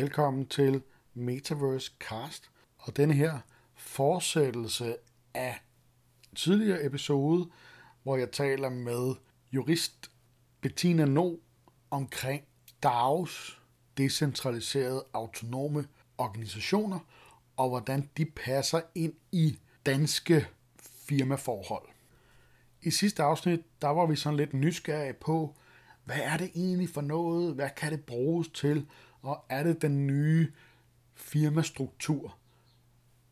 Velkommen til Metaverse Cast og denne her fortsættelse af tidligere episode, hvor jeg taler med jurist Bettina No omkring DAO's decentraliserede autonome organisationer og hvordan de passer ind i danske firmaforhold. I sidste afsnit, der var vi sådan lidt nysgerrige på, hvad er det egentlig for noget? Hvad kan det bruges til? Og er det den nye firmastruktur?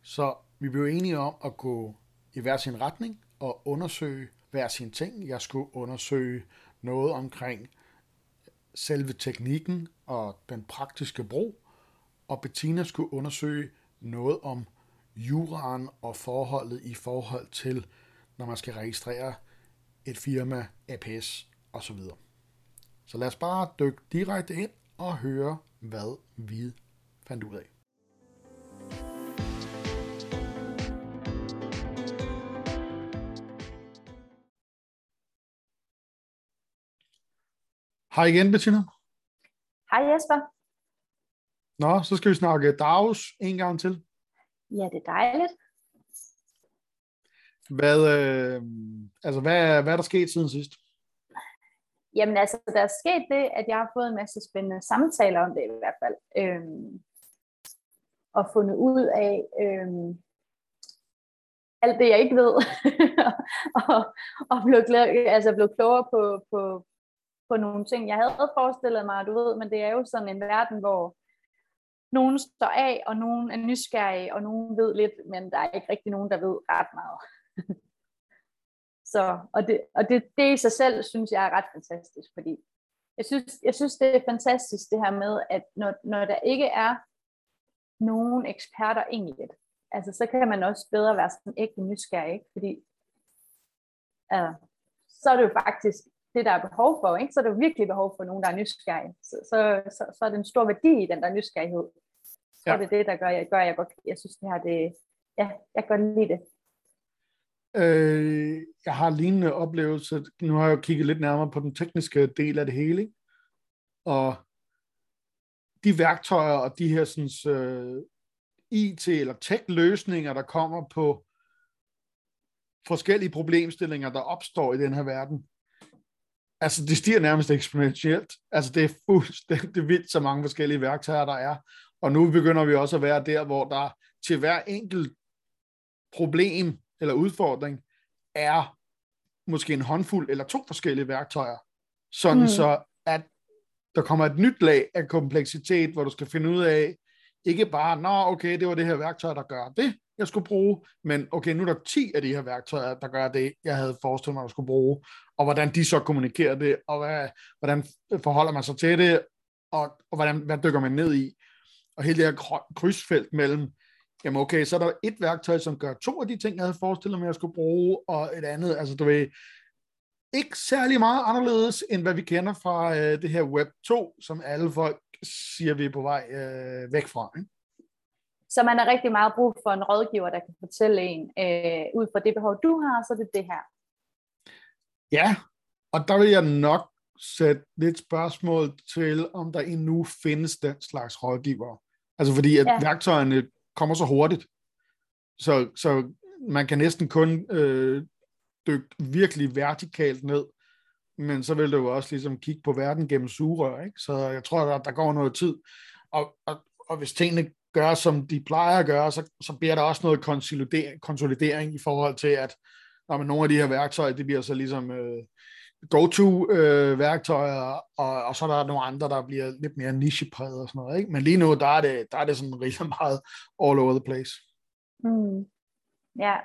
Så vi blev enige om at gå i hver sin retning og undersøge hver sin ting. Jeg skulle undersøge noget omkring selve teknikken og den praktiske brug, og Bettina skulle undersøge noget om juraen og forholdet i forhold til, når man skal registrere et firma, APS osv. Så lad os bare dykke direkte ind og høre, hvad vi fandt ud af. Hej igen, Bettina. Hej Jesper. Nå, så skal vi snakke DAOs en gang til. Ja, det er dejligt. Hvad, øh, altså, hvad, hvad er der sket siden sidst? Jamen altså, der er sket det, at jeg har fået en masse spændende samtaler om det i hvert fald. Øhm, og fundet ud af øhm, alt det, jeg ikke ved. og og blev, altså, blev klogere på, på, på nogle ting, jeg havde forestillet mig, du ved, men det er jo sådan en verden, hvor nogen står af, og nogen er nysgerrige, og nogen ved lidt, men der er ikke rigtig nogen, der ved ret meget. Så, og det, og det, det i sig selv, synes jeg er ret fantastisk, fordi jeg synes, jeg synes det er fantastisk det her med, at når, når der ikke er nogen eksperter egentlig, altså så kan man også bedre være sådan ægte nysgerrig, ikke? fordi uh, så er det jo faktisk det, der er behov for, ikke? så er det jo virkelig behov for nogen, der er nysgerrige. Så, så, så, så er det en stor værdi i den der nysgerrighed. Så ja. er det det, der gør, jeg, gør jeg godt, jeg synes det her, det, ja, jeg kan godt lide det. Øh, jeg har lignende oplevelse. Nu har jeg jo kigget lidt nærmere på den tekniske del af det hele. Ikke? Og de værktøjer og de her sådan, øh, IT- eller tech-løsninger, der kommer på forskellige problemstillinger, der opstår i den her verden. Altså, det stiger nærmest eksponentielt. Altså, det er fuldstændig vildt, så mange forskellige værktøjer, der er. Og nu begynder vi også at være der, hvor der til hver enkelt problem eller udfordring er måske en håndfuld eller to forskellige værktøjer, sådan mm. så at der kommer et nyt lag af kompleksitet, hvor du skal finde ud af, ikke bare, nå okay, det var det her værktøj, der gør det, jeg skulle bruge, men okay, nu er der 10 af de her værktøjer, der gør det, jeg havde forestillet mig, at jeg skulle bruge, og hvordan de så kommunikerer det, og hvad, hvordan forholder man sig til det, og, og hvordan, hvad dykker man ned i, og hele det her krydsfelt mellem, jamen okay, så er der et værktøj, som gør to af de ting, jeg havde forestillet mig, at jeg skulle bruge, og et andet, altså du ved, ikke særlig meget anderledes, end hvad vi kender fra øh, det her Web 2, som alle folk siger, vi er på vej øh, væk fra. Ikke? Så man har rigtig meget brug for en rådgiver, der kan fortælle en, øh, ud fra det behov, du har, så er det det her. Ja, og der vil jeg nok sætte lidt spørgsmål til, om der endnu findes den slags rådgiver. Altså fordi at ja. værktøjerne kommer så hurtigt. Så, så man kan næsten kun øh, dykke virkelig vertikalt ned, men så vil du jo også ligesom kigge på verden gennem sugerør, ikke? Så jeg tror, der, der går noget tid. Og, og, og hvis tingene gør, som de plejer at gøre, så, så bliver der også noget konsolidering, konsolidering i forhold til, at når man nogle af de her værktøjer, det bliver så ligesom øh, go-to-værktøjer, øh, og, og så er der nogle andre, der bliver lidt mere nichepræget og sådan noget. Ikke? Men lige nu, der er det, der er det sådan rigtig meget all over the place. Mm. Ja.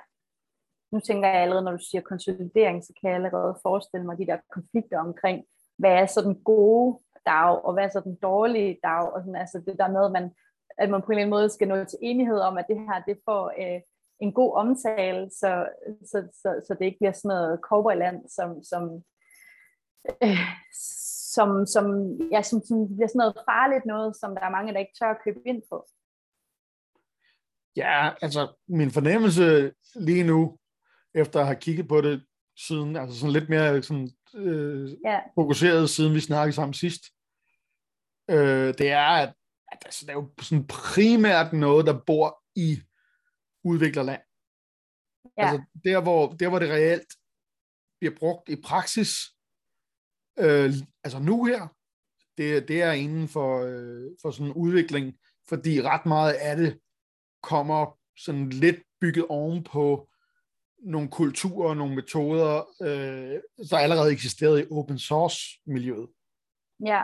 Nu tænker jeg allerede, når du siger konsolidering, så kan jeg allerede forestille mig de der konflikter omkring, hvad er så den gode dag, og hvad er så den dårlige dag, og sådan, altså det der med, at man, at man på en eller anden måde skal nå til enighed om, at det her, det får øh, en god omtale, så, så, så, så det ikke bliver sådan noget cowboyland, som, som øh, som, som, ja, som, som bliver sådan noget farligt noget, som der er mange, der ikke tør at købe ind på. Ja, altså min fornemmelse lige nu, efter at have kigget på det siden, altså sådan lidt mere sådan, øh, ja. fokuseret, siden vi snakkede sammen sidst, øh, det er, at, altså, det er jo sådan primært noget, der bor i udviklerland. Ja. Altså der hvor, der, hvor det reelt bliver brugt i praksis, øh, altså nu her, det, det er inden for, øh, for sådan en udvikling, fordi ret meget af det kommer sådan lidt bygget ovenpå nogle kulturer, nogle metoder, øh, der allerede eksisterede i open source miljøet. Ja.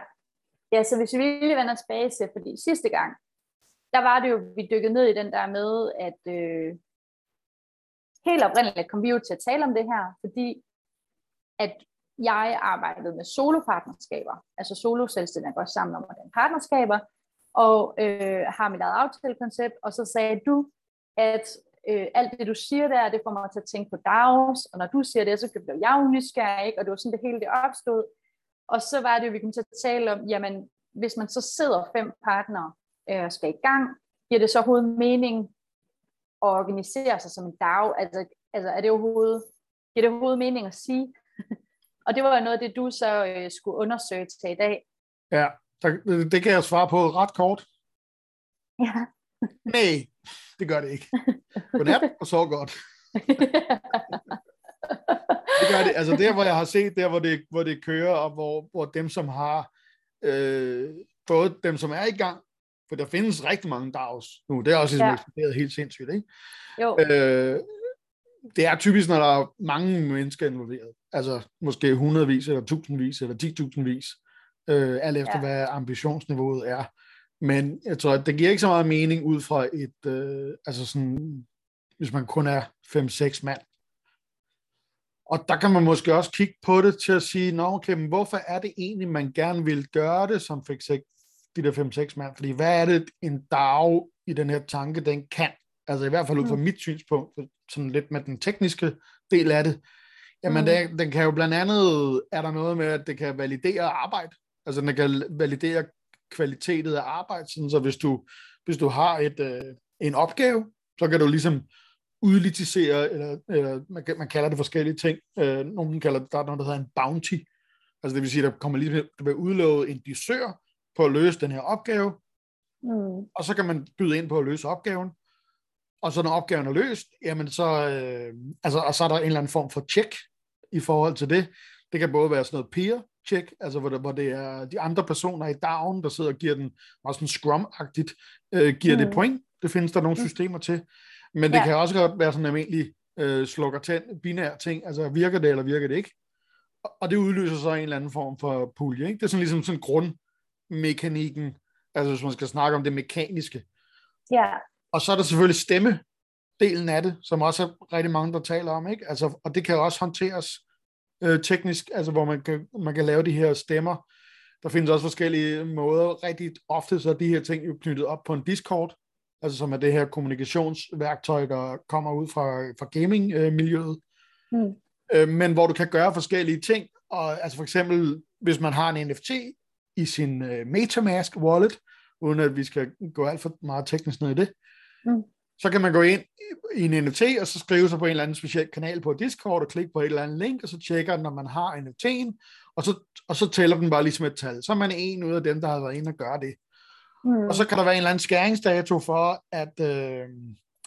ja, så hvis vi lige vender tilbage til, fordi sidste gang, der var det jo, vi dykkede ned i den der med, at øh, helt oprindeligt kom vi jo til at tale om det her, fordi at jeg arbejdede med solopartnerskaber, altså solo-selvstændige går sammen om den partnerskaber, og øh, har mit eget aftalekoncept, og så sagde du, at øh, alt det, du siger der, det får mig til at tænke på DAOs, og når du siger det, så bliver jeg jo nysgerrig, ikke? og det var sådan, det hele det opstod. Og så var det jo, vi kom til at tale om, jamen, hvis man så sidder fem partnere øh, og skal i gang, giver det så overhovedet mening at organisere sig som en DAO? Altså, altså er det overhovedet, giver det overhovedet mening at sige? Og det var jo noget af det, du så øh, skulle undersøge til i dag. Ja, det kan jeg svare på ret kort. Ja. Nej, det gør det ikke. Godnat, og så godt. det gør det. Altså der, hvor jeg har set, der hvor det, hvor det kører, og hvor, hvor dem, som har, øh, både dem, som er i gang, for der findes rigtig mange DAOs nu, det er også ja. eksploderet helt sindssygt, ikke? Jo. Øh, det er typisk, når der er mange mennesker involveret. Altså måske hundredvis, eller tusindvis, eller ti tusindvis, øh, alt efter ja. hvad ambitionsniveauet er. Men jeg tror, at det giver ikke så meget mening ud fra et, øh, altså sådan, hvis man kun er 5-6 mand. Og der kan man måske også kigge på det til at sige, Nå, okay, men hvorfor er det egentlig, man gerne vil gøre det som fik de der 5-6 mand? Fordi hvad er det, en dag i den her tanke, den kan? Altså i hvert fald ud fra mm. mit synspunkt, sådan lidt med den tekniske del af det. Jamen, mm. det, den kan jo blandt andet, er der noget med, at det kan validere arbejde. Altså den kan validere kvaliteten af arbejde, sådan, så hvis du, hvis du har et, øh, en opgave, så kan du ligesom udlitisere, eller, eller man, man kalder det forskellige ting. Øh, nogen kalder det, der er noget, der hedder en bounty. Altså det vil sige, der kommer lige, der vil udlove en dissør på at løse den her opgave, mm. og så kan man byde ind på at løse opgaven. Og så når opgaven er løst, jamen så, øh, altså, og så er der en eller anden form for check i forhold til det. Det kan både være sådan noget peer check, altså hvor det, hvor det er de andre personer i down, der sidder og giver den, også sådan scrum-agtigt, øh, giver mm. det point. Det findes der nogle mm. systemer til. Men det ja. kan også godt være sådan en almindelig øh, slukker tænd, binær ting, altså virker det eller virker det ikke? Og det udløser så en eller anden form for pulje, ikke? Det er sådan ligesom sådan grundmekanikken, altså hvis man skal snakke om det mekaniske. Ja. Og så er der selvfølgelig stemme, delen af det, som også er rigtig mange, der taler om, ikke? Altså, og det kan også håndteres øh, teknisk, altså hvor man kan, man kan lave de her stemmer. Der findes også forskellige måder. Rigtig ofte så er de her ting jo knyttet op på en Discord, altså som er det her kommunikationsværktøj, der kommer ud fra, fra gaming-miljøet. Mm. Øh, men hvor du kan gøre forskellige ting, og altså for eksempel, hvis man har en NFT i sin uh, Metamask wallet, uden at vi skal gå alt for meget teknisk ned i det, mm så kan man gå ind i en NFT, og så skrive sig på en eller anden speciel kanal på Discord, og klikke på et eller andet link, og så tjekker den, når man har NFT'en, og så, og så tæller den bare ligesom et tal. Så er man en ud af dem, der har været inde og gøre det. Mm. Og så kan der være en eller anden skæringsdato for, at øh,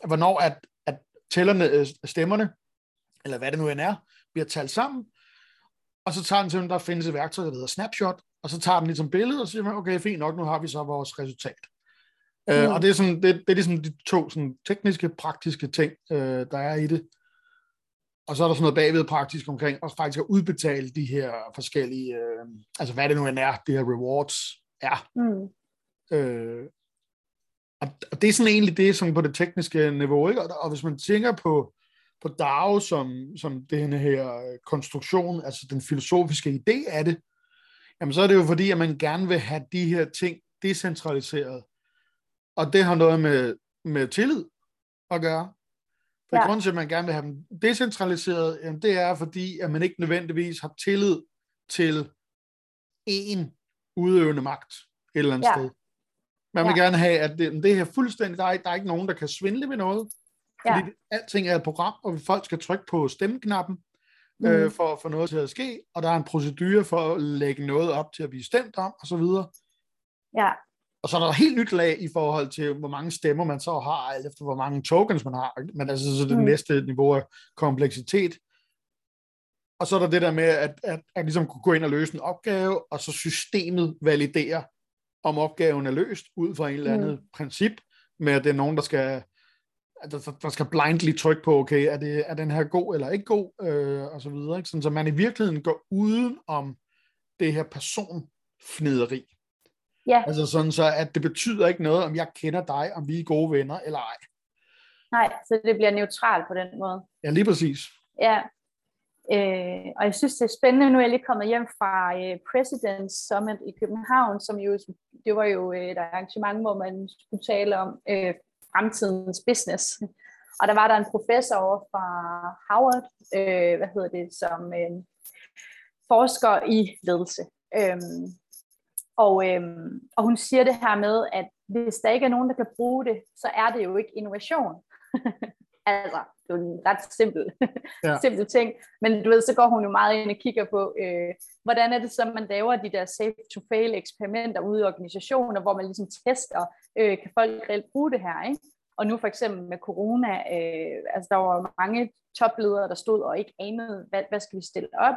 hvornår at, at tællerne, øh, stemmerne, eller hvad det nu end er, bliver talt sammen, og så tager den til, der findes et værktøj, der hedder Snapshot, og så tager den ligesom billedet, og så siger man, okay, fint nok, nu har vi så vores resultat. Øh, mm. Uh, og det er, sådan, det, det er ligesom de to sådan, tekniske, praktiske ting, uh, der er i det. Og så er der sådan noget bagved praktisk omkring, og faktisk at udbetale de her forskellige, uh, altså hvad det nu end er, de her rewards er. Mm. Uh, og, og det er sådan egentlig det, som på det tekniske niveau, ikke? Og, og hvis man tænker på, på DAO som, som den her konstruktion, altså den filosofiske idé af det, jamen så er det jo fordi, at man gerne vil have de her ting decentraliseret. Og det har noget med, med tillid at gøre. For ja. grunden til, at man gerne vil have dem decentraliseret, jamen det er fordi, at man ikke nødvendigvis har tillid til én udøvende magt et eller andet ja. sted. Man vil ja. gerne have, at det, det her fuldstændig, der er, der er ikke nogen, der kan svindle med noget. Fordi ja. alting er et program, og folk skal trykke på stemmeknappen mm. øh, for, for noget til at ske, og der er en procedure for at lægge noget op til at blive stemt om, og så videre. Ja. Og så er der et helt nyt lag i forhold til, hvor mange stemmer man så har, alt efter hvor mange tokens man har. Men altså, så det mm. næste niveau af kompleksitet. Og så er der det der med, at, at, at ligesom kunne gå ind og løse en opgave, og så systemet validerer, om opgaven er løst, ud fra en eller anden mm. princip, med at det er nogen, der skal der, der skal blindly trykke på, okay, er, det, er den her god eller ikke god, øh, og så videre. Ikke? Sådan, så man i virkeligheden går uden om det her personfnederi. Ja. Altså sådan så, at det betyder ikke noget, om jeg kender dig, om vi er gode venner eller ej. Nej, så det bliver neutralt på den måde. Ja, lige præcis. Ja, øh, og jeg synes, det er spændende. Nu er jeg lige kommet hjem fra øh, President's Summit i København, som jo, det var jo et arrangement, hvor man skulle tale om øh, fremtidens business. Og der var der en professor over fra Howard, øh, hvad hedder det, som øh, forsker i ledelse. Øhm, og, øhm, og hun siger det her med, at hvis der ikke er nogen, der kan bruge det, så er det jo ikke innovation. altså, det er en ret simpel, ja. simpel ting. Men du ved, så går hun jo meget ind og kigger på, øh, hvordan er det så, man laver de der safe-to-fail eksperimenter ude i organisationer, hvor man ligesom tester, øh, kan folk reelt bruge det her, ikke? Og nu for eksempel med corona, øh, altså der var mange topledere, der stod og ikke anede, hvad, hvad skal vi stille op,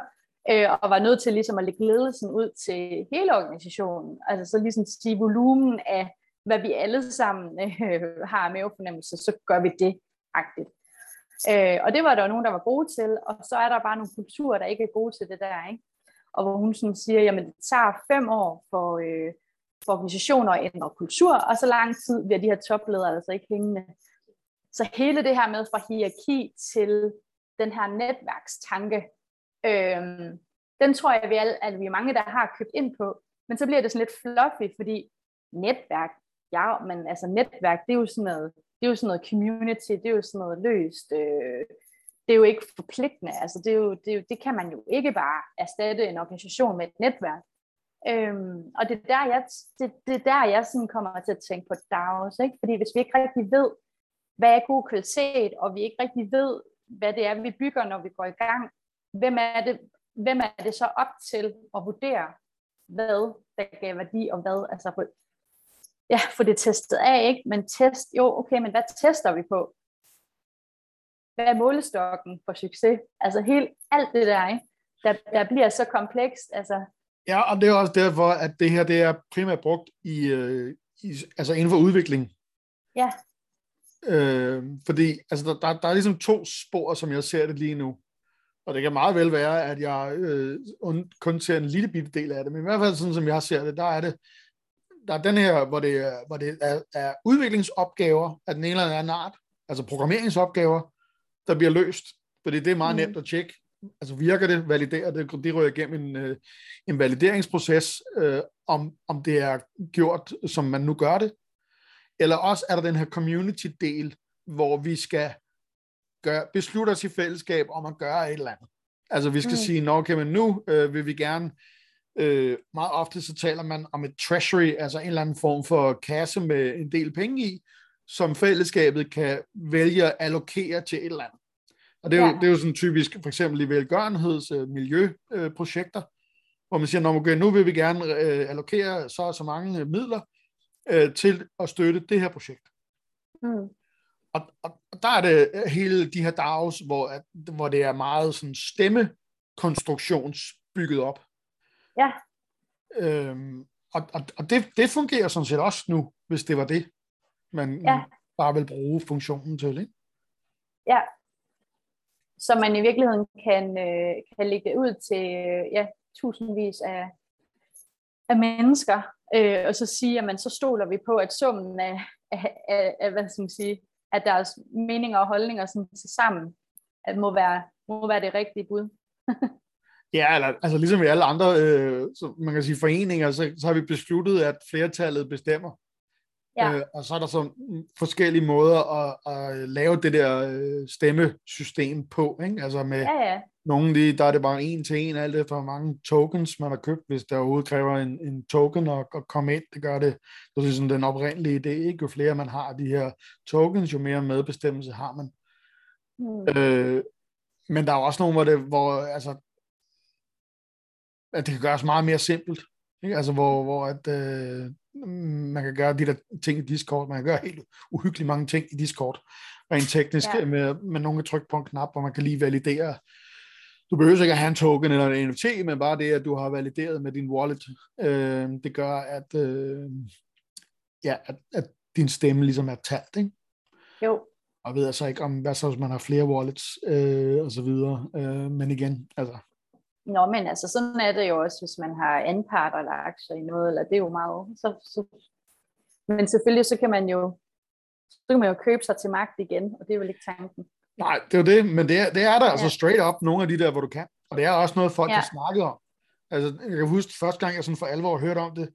øh, og var nødt til ligesom at lægge ledelsen ud til hele organisationen. Altså så ligesom sige volumen af, hvad vi alle sammen øh, har med fornemmelse, så gør vi det agtigt. Øh, og det var der jo nogen, der var gode til, og så er der bare nogle kulturer, der ikke er gode til det der, ikke? Og hvor hun sådan siger, jamen det tager fem år for, øh, for organisationer at ændre kultur, og så lang tid bliver de her topledere altså ikke hængende. Så hele det her med fra hierarki til den her netværkstanke, øhm, den tror jeg, vi alle, at vi er mange, der har købt ind på. Men så bliver det sådan lidt fluffy, fordi netværk, ja, men altså netværk, det er jo sådan noget, det er jo sådan noget community, det er jo sådan noget løst, øh, det er jo ikke forpligtende, altså det, er jo, det, er jo, det kan man jo ikke bare erstatte en organisation med et netværk. Øhm, og det er der, jeg, det, det er der, jeg sådan kommer til at tænke på DAOs, ikke? fordi hvis vi ikke rigtig ved, hvad er god kvalitet, og vi ikke rigtig ved, hvad det er, vi bygger, når vi går i gang, hvem er det, hvem er det så op til at vurdere, hvad der gav værdi, og hvad, altså for, ja, få det testet af, ikke? Men test, jo, okay, men hvad tester vi på? Hvad er målestokken for succes? Altså helt alt det der, ikke? Der, der bliver så komplekst, altså Ja, og det er også derfor, at det her det er primært brugt i, øh, i altså inden for udvikling. Ja. Øh, fordi altså, der, der, der er ligesom to spor, som jeg ser det lige nu. Og det kan meget vel være, at jeg øh, kun ser en lille bitte del af det, men i hvert fald sådan, som jeg ser det, der er det, der er den her, hvor det, hvor det er, er udviklingsopgaver af den ene eller anden art, altså programmeringsopgaver, der bliver løst, fordi det er meget mm. nemt at tjekke altså virker det, validerer det, det rører igennem en, øh, en valideringsproces, øh, om, om det er gjort, som man nu gør det, eller også er der den her community-del, hvor vi skal gøre, beslutte os i fællesskab om at gøre et eller andet. Altså vi skal mm. sige, okay, men nu øh, vil vi gerne, øh, meget ofte så taler man om et treasury, altså en eller anden form for kasse med en del penge i, som fællesskabet kan vælge at allokere til et eller andet. Og det er, ja. jo, det er jo sådan typisk, for eksempel i velgørenheds- øh, miljøprojekter, hvor man siger, okay, nu vil vi gerne øh, allokere så og så mange øh, midler øh, til at støtte det her projekt. Mm. Og, og, og der er det øh, hele de her DAOs, hvor, at, hvor det er meget sådan stemmekonstruktionsbygget op. Ja. Øhm, og og, og det, det fungerer sådan set også nu, hvis det var det, man ja. bare vil bruge funktionen til, ikke? Ja, så man i virkeligheden kan, øh, kan lægge det ud til øh, ja, tusindvis af, af mennesker, øh, og så sige, at man så stoler vi på, at summen af, af, af, af hvad skal man sige, at deres meninger og holdninger sådan, sammen at må, være, må være det rigtige bud. ja, eller, altså ligesom i alle andre øh, så man kan sige, foreninger, så, så har vi besluttet, at flertallet bestemmer. Ja. Øh, og så er der så forskellige måder at, at lave det der øh, stemmesystem på. Ikke? Altså med ja, ja. nogle lige, der er det bare en til en, alt efter hvor mange tokens man har købt, hvis der overhovedet kræver en, en token at, at komme ind. Det gør det, det er sådan den oprindelige idé. Ikke? Jo flere man har de her tokens, jo mere medbestemmelse har man. Mm. Øh, men der er også nogle, hvor det, hvor, altså, at det kan gøres meget mere simpelt. Ikke? Altså hvor, hvor at, øh, man kan gøre de der ting i Discord, man kan gøre helt uhyggeligt mange ting i Discord, rent teknisk, ja. med, med nogle tryk på en knap, hvor man kan lige validere. Du behøver ikke at have en token eller en NFT, men bare det, at du har valideret med din wallet, øh, det gør, at, øh, ja, at, at din stemme ligesom er talt, ikke? Jo. Og ved altså ikke om, hvad så hvis man har flere wallets, øh, og så videre. Øh, men igen, altså, Nå, men altså, sådan er det jo også, hvis man har anparter eller aktier i noget, eller det er jo meget. Så, så, men selvfølgelig, så kan man jo så kan man jo købe sig til magt igen, og det er vel ikke tanken. Nej, det er det, men det er, det er der ja. altså straight up, nogle af de der, hvor du kan. Og det er også noget, folk ja. har snakket om. Altså, jeg kan huske, første gang, jeg sådan for alvor hørte om det,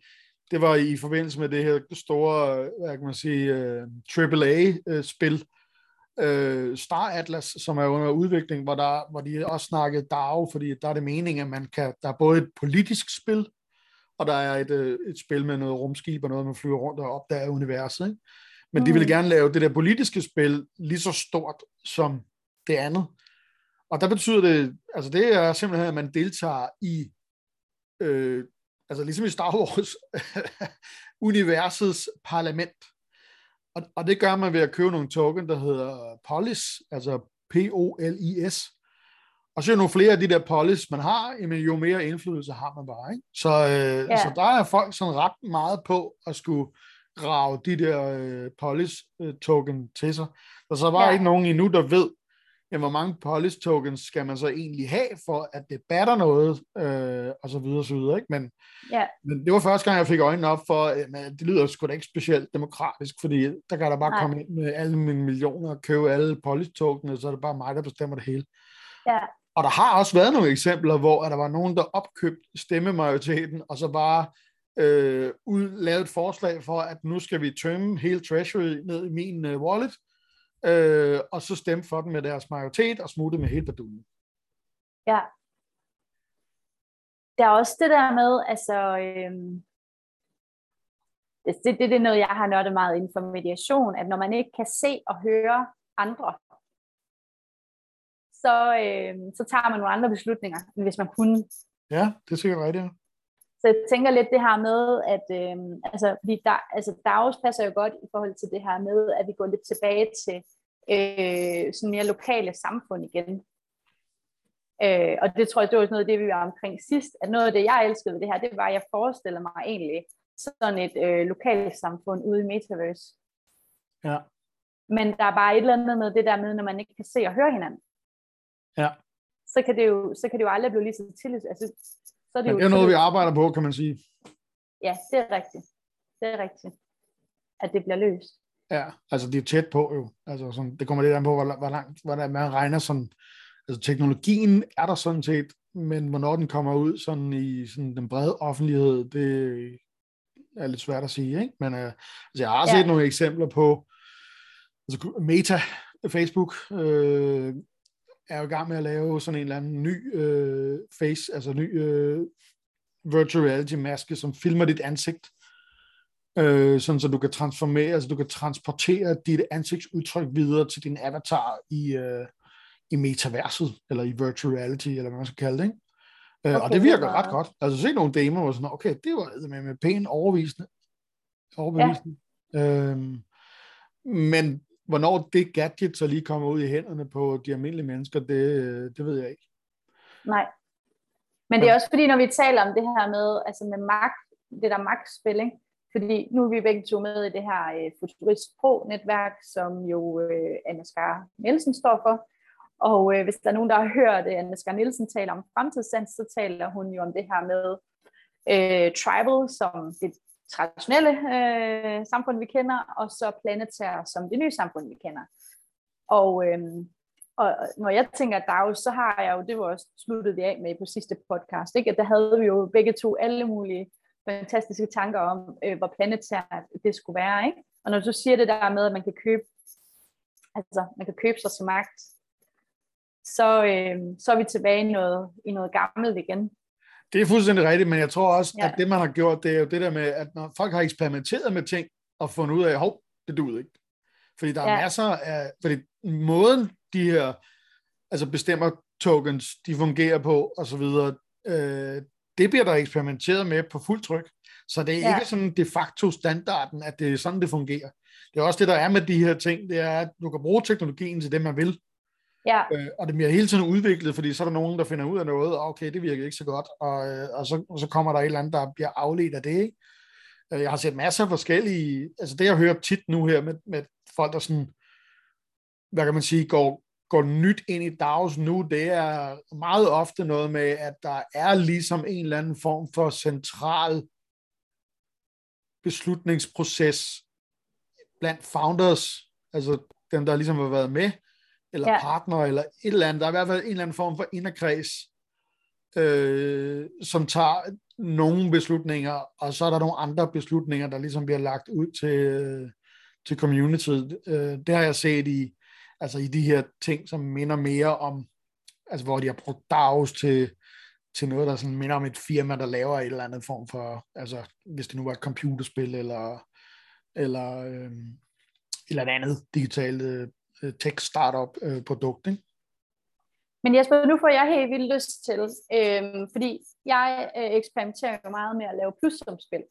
det var i forbindelse med det her store, hvad kan man sige, uh, øh, AAA-spil, øh, Star Atlas, som er under udvikling, hvor, der, hvor de også snakkede DAO, fordi der er det meningen, at man kan, der er både et politisk spil, og der er et, øh, et spil med noget rumskib og noget, man flyver rundt og opdager universet. Ikke? Men mm. de vil gerne lave det der politiske spil lige så stort som det andet. Og der betyder det, altså det er simpelthen, at man deltager i, øh, altså ligesom i Star Wars, universets parlament. Og, og det gør man ved at købe nogle token, der hedder Polis, altså P-O-L-I-S. Og så jo nogle flere af de der polis, man har, jamen jo mere indflydelse har man bare. Ikke? Så, øh, ja. så der er folk sådan ret meget på at skulle grave de der øh, polis øh, token til sig. Der så bare ja. ikke nogen endnu, der ved, jamen, hvor mange polish tokens skal man så egentlig have, for at det batter noget, øh, og så videre, så videre, ikke? Men, ja. men det var første gang, jeg fik øjnene op for, at det lyder sgu da ikke specielt demokratisk, fordi der kan der bare Nej. komme ind med alle mine millioner og købe alle polish tokens, så er det bare mig, der bestemmer det hele. Ja. Og der har også været nogle eksempler, hvor der var nogen, der opkøbte stemmemajoriteten, og så bare øh, ud, lavede et forslag for, at nu skal vi tømme hele treasury ned i min uh, wallet, øh, og så stemme for dem med deres majoritet og smutte med hele baduljen. Ja. Der er også det der med, altså, øhm, det, det, det, er noget, jeg har nørdet meget inden for mediation, at når man ikke kan se og høre andre, så, øhm, så tager man nogle andre beslutninger, end hvis man kunne. Ja, det er sikkert rigtigt. Så jeg tænker lidt det her med, at øh, altså, fordi der, altså, DAOs passer jo godt i forhold til det her med, at vi går lidt tilbage til øh, sådan mere lokale samfund igen. Øh, og det tror jeg, det var noget af det, vi var omkring sidst, at noget af det, jeg elskede ved det her, det var, at jeg forestillede mig egentlig sådan et øh, lokalt samfund ude i Metaverse. Ja. Men der er bare et eller andet med det der med, når man ikke kan se og høre hinanden. Ja. Så kan det jo, så kan det jo aldrig blive lige så tillids. Altså, så er det, jo det er noget, vi arbejder på, kan man sige. Ja, det er rigtigt. Det er rigtigt. At det bliver løst. Ja, altså det er tæt på jo. Altså sådan, det kommer lidt an på, hvor, hvor langt hvordan man regner sådan. Altså teknologien er der sådan set, men hvornår den kommer ud sådan i sådan den brede offentlighed, det er lidt svært at sige. Ikke? Men uh, altså, jeg har set ja. nogle eksempler på altså, Meta, Facebook, øh, er jo i gang med at lave sådan en eller anden ny øh, face, altså ny øh, virtual reality maske, som filmer dit ansigt, øh, sådan så du kan transformere, altså du kan transportere dit ansigtsudtryk videre til din avatar i, øh, i metaverset, eller i virtual reality, eller hvad man skal kalde det, ikke? Øh, okay, og det virker ret godt. Altså se nogle demoer, hvor sådan, okay, det var med, med pæn overvisende. overbevisende. Ja. Øhm, men hvornår det gadget så lige kommer ud i hænderne på de almindelige mennesker, det, det ved jeg ikke. Nej. Men det er også fordi, når vi taler om det her med, altså med magt, det der magtspil, ikke? fordi nu er vi begge to med i det her uh, Futurist Pro-netværk, som jo uh, Anna Skar Nielsen står for. Og uh, hvis der er nogen, der har hørt uh, Anna Skar Nielsen tale om fremtidssans, så taler hun jo om det her med uh, tribal som det traditionelle øh, samfund, vi kender, og så planetære som det nye samfund, vi kender. Og, øh, og når jeg tænker DAO, så har jeg jo, det var også sluttet vi af med på sidste podcast, ikke? at der havde vi jo begge to alle mulige fantastiske tanker om, øh, hvor planetært det skulle være. Ikke? Og når du siger det der med, at man kan købe, altså man kan købe sig til magt, så, øh, så er vi tilbage i noget, i noget gammelt igen. Det er fuldstændig rigtigt, men jeg tror også, ja. at det, man har gjort, det er jo det der med, at når folk har eksperimenteret med ting, og fundet ud af, hov, det duede ikke. Fordi der er ja. masser af, fordi måden de her, altså bestemmer tokens, de fungerer på, og så videre, øh, det bliver der eksperimenteret med på fuld tryk. Så det er ja. ikke sådan de facto standarden, at det er sådan, det fungerer. Det er også det, der er med de her ting, det er, at du kan bruge teknologien til det, man vil. Ja. Øh, og det bliver hele tiden udviklet, fordi så er der nogen, der finder ud af noget, og okay, det virker ikke så godt, og, øh, og, så, og så kommer der et eller andet, der bliver afledt af det. Ikke? Øh, jeg har set masser af forskellige, altså det jeg hører tit nu her med, med folk, der sådan, hvad kan man sige, går, går nyt ind i DAOs nu, det er meget ofte noget med, at der er ligesom en eller anden form for central beslutningsproces blandt founders, altså dem, der ligesom har været med, eller ja. partner, eller et eller andet. Der er i hvert fald en eller anden form for inderkreds, øh, som tager nogle beslutninger, og så er der nogle andre beslutninger, der ligesom bliver lagt ud til, øh, til communityet. Øh, det har jeg set i, altså i de her ting, som minder mere om, altså hvor de har brugt DAOs til, til noget, der sådan minder om et firma, der laver et eller andet form for, altså hvis det nu var et computerspil, eller, eller, øh, eller et andet digitalt Øh, tech-startup-produkt. Øh, ikke? Men Jesper, nu får jeg helt vildt lyst til, øh, fordi jeg øh, eksperimenterer jo meget med at lave plussumspil.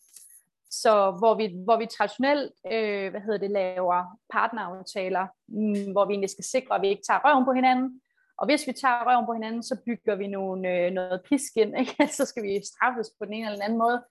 Så hvor vi, hvor vi traditionelt øh, hvad hedder det, laver partneraftaler, mm, hvor vi egentlig skal sikre, at vi ikke tager røven på hinanden. Og hvis vi tager røven på hinanden, så bygger vi nogle, øh, noget pisk ind, ikke? så skal vi straffes på den ene eller den anden måde.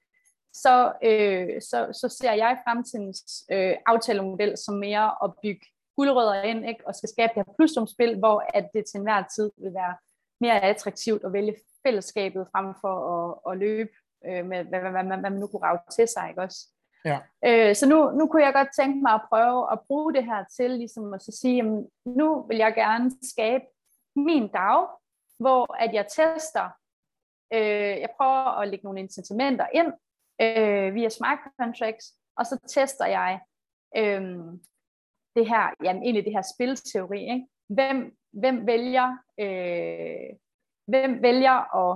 Så, øh, så, så ser jeg fremtidens øh, aftalemodel som mere at bygge guldrødder ind, ikke? og skal skabe det her plusumspil, hvor at det til enhver tid vil være mere attraktivt at vælge fællesskabet frem for at, at løbe øh, med, hvad, hvad, hvad, hvad man nu kunne rave til sig, ikke også? Ja. Øh, så nu, nu kunne jeg godt tænke mig at prøve at bruge det her til ligesom at så sige, jamen, nu vil jeg gerne skabe min dag, hvor at jeg tester, øh, jeg prøver at lægge nogle incitamenter ind øh, via smart contracts, og så tester jeg, øh, det her, jamen egentlig det her spilteori, ikke? Hvem, hvem vælger, øh, hvem vælger at,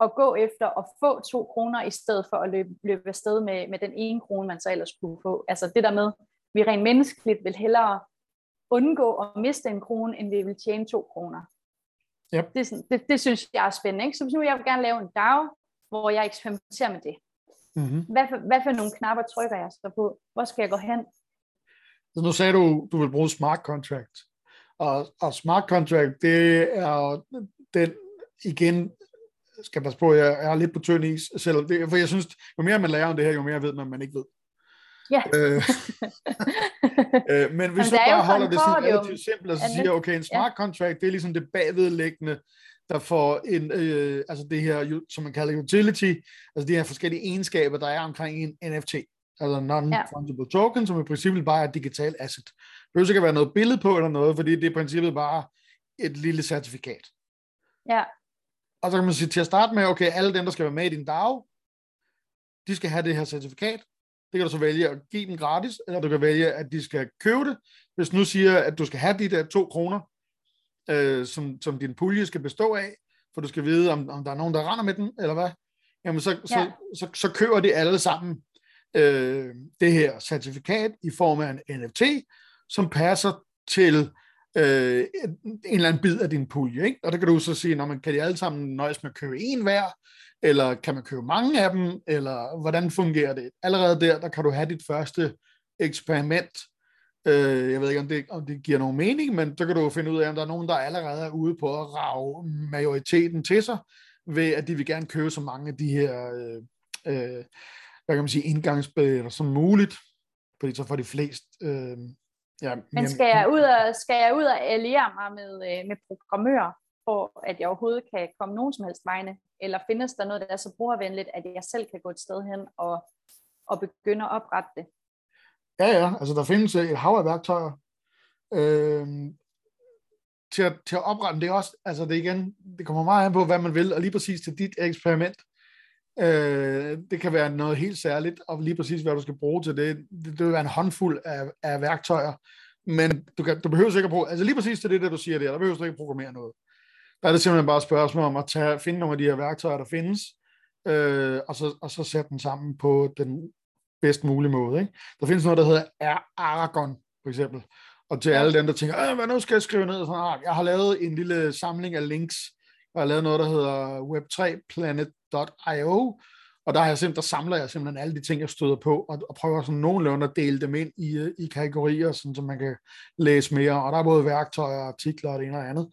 at gå efter at få to kroner, i stedet for at løbe, løbe afsted med, med den ene krone, man så ellers skulle få. Altså det der med, vi rent menneskeligt vil hellere undgå at miste en krone, end vi vil tjene to kroner. Yep. Det, sådan, det, det synes jeg er spændende. Ikke? Så hvis nu jeg vil gerne lave en dag, hvor jeg eksperimenterer med det. Mm-hmm. Hvad, for, hvad for nogle knapper trykker jeg så på? Hvor skal jeg gå hen? Så nu sagde du, du vil bruge smart contract. Og, og smart contract, det er den, igen, skal passe på, jeg er lidt på tynd is, selv, det, for jeg synes, jo mere man lærer om det her, jo mere ved man, man ikke ved. Ja. Øh, øh, men hvis du bare holder det sådan relativt simpelt, og så siger, okay, en smart ja. contract, det er ligesom det bagvedliggende, der får en, øh, altså det her, som man kalder utility, altså de her forskellige egenskaber, der er omkring en NFT altså non-fungible ja. token, som i princippet bare er et digitalt asset. Det behøver ikke være noget billede på eller noget, fordi det er i princippet bare et lille certifikat. Ja. Og så kan man sige til at starte med, okay, alle dem, der skal være med i din DAO, de skal have det her certifikat. Det kan du så vælge at give dem gratis, eller du kan vælge, at de skal købe det. Hvis nu siger, at du skal have de der to kroner, øh, som, som din pulje skal bestå af, for du skal vide, om, om der er nogen, der render med den, eller hvad, jamen så, ja. så, så, så køber de alle sammen øh, det her certifikat i form af en NFT, som passer til øh, en eller anden bid af din pulje. Ikke? Og der kan du så sige, når man kan de alle sammen nøjes med at købe en hver, eller kan man købe mange af dem, eller hvordan fungerer det? Allerede der, der kan du have dit første eksperiment. Øh, jeg ved ikke, om det, om det giver nogen mening, men så kan du finde ud af, om der er nogen, der allerede er ude på at rave majoriteten til sig, ved at de vil gerne købe så mange af de her øh, øh, hvad kan man sige, indgangsbilletter som muligt, fordi så får de flest... Øh, ja, Men skal jeg ud og, skal jeg ud og alliere mig med, øh, med programmører, for at jeg overhovedet kan komme nogen som helst vegne? Eller findes der noget, der er så brugervenligt, at jeg selv kan gå et sted hen og, og begynde at oprette det? Ja, ja. Altså, der findes et hav af værktøjer. Øh, til at, til at oprette det er også, altså det igen, det kommer meget an på, hvad man vil, og lige præcis til dit eksperiment, Øh, det kan være noget helt særligt, og lige præcis hvad du skal bruge til det. Det, det vil være en håndfuld af, af værktøjer, men du, kan, du behøver ikke at bruge, altså lige præcis til det, der du siger der, der behøver du ikke at programmere noget. Der er det simpelthen bare et spørgsmål om at tage, finde nogle af de her værktøjer, der findes, øh, og, så, og så sætte dem sammen på den bedst mulige måde. Ikke? Der findes noget, der hedder Aragon, for eksempel. Og til alle dem, der tænker, hvad nu skal jeg skrive ned? Sådan, ah, jeg har lavet en lille samling af links, jeg har lavet noget, der hedder web3planet.io, Og der, har jeg simpelthen, der samler jeg simpelthen alle de ting, jeg støder på, og, og prøver sådan nogenlunde at dele dem ind i, i kategorier, sådan, så man kan læse mere. Og der er både værktøjer, artikler og det ene og andet.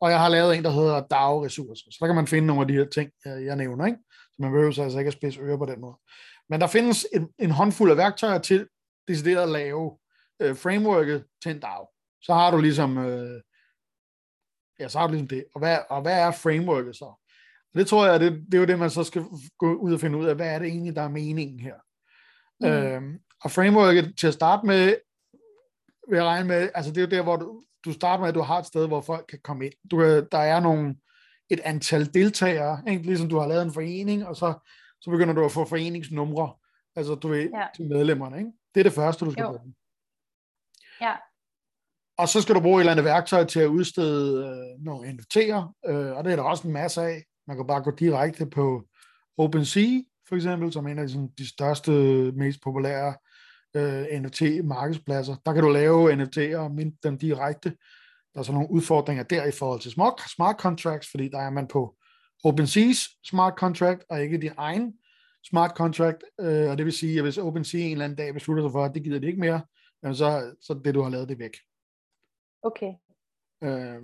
Og jeg har lavet en, der hedder DAO-ressourcer. Så der kan man finde nogle af de her ting, jeg nævner. Ikke? Så man behøver så altså ikke at spidse ører på den måde. Men der findes en, en håndfuld af værktøjer til decideret at lave øh, frameworket til en DAO. Så har du ligesom, øh, ja, så har du ligesom det. Og hvad, og hvad er frameworket så? Og det tror jeg, det, det er jo det, man så skal gå ud og finde ud af, hvad er det egentlig, der er meningen her. Mm. Øhm, og frameworket til at starte med, vil jeg regne med, altså det er jo der, hvor du, du starter med, at du har et sted, hvor folk kan komme ind. Du, der er nogle, et antal deltagere, ikke? ligesom du har lavet en forening, og så, så begynder du at få foreningsnumre, altså du ved, ja. til medlemmerne. Ikke? Det er det første, du skal bruge. Ja. Og så skal du bruge et eller andet værktøj til at udstede øh, nogle NFT'er, øh, og det er der også en masse af. Man kan bare gå direkte på OpenSea, for eksempel, som er en af de, sådan, de største, mest populære øh, NFT-markedspladser. Der kan du lave NFT'er og minde dem direkte. Der er så nogle udfordringer der i forhold til smart, smart contracts, fordi der er man på OpenSea's smart contract, og ikke din egen smart contract. Øh, og det vil sige, at hvis OpenSea en eller anden dag beslutter sig for, at det gider det ikke mere, jamen så, så det, du har lavet, det væk. Okay. Øh,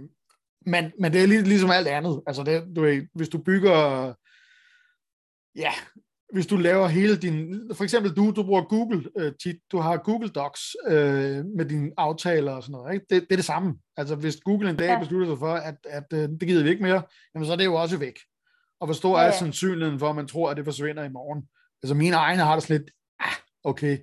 men, men det er lig, ligesom alt andet. Altså det, du ved, hvis du bygger, ja, hvis du laver hele din, for eksempel du, du bruger Google øh, tit, du har Google Docs øh, med dine aftaler og sådan noget, ikke? Det, det er det samme. Altså hvis Google en dag ja. beslutter sig for, at, at øh, det gider vi ikke mere, jamen så er det jo også væk. Og hvor stor ja, ja. er sandsynligheden for, at man tror, at det forsvinder i morgen? Altså mine egne har det lidt, ah, okay,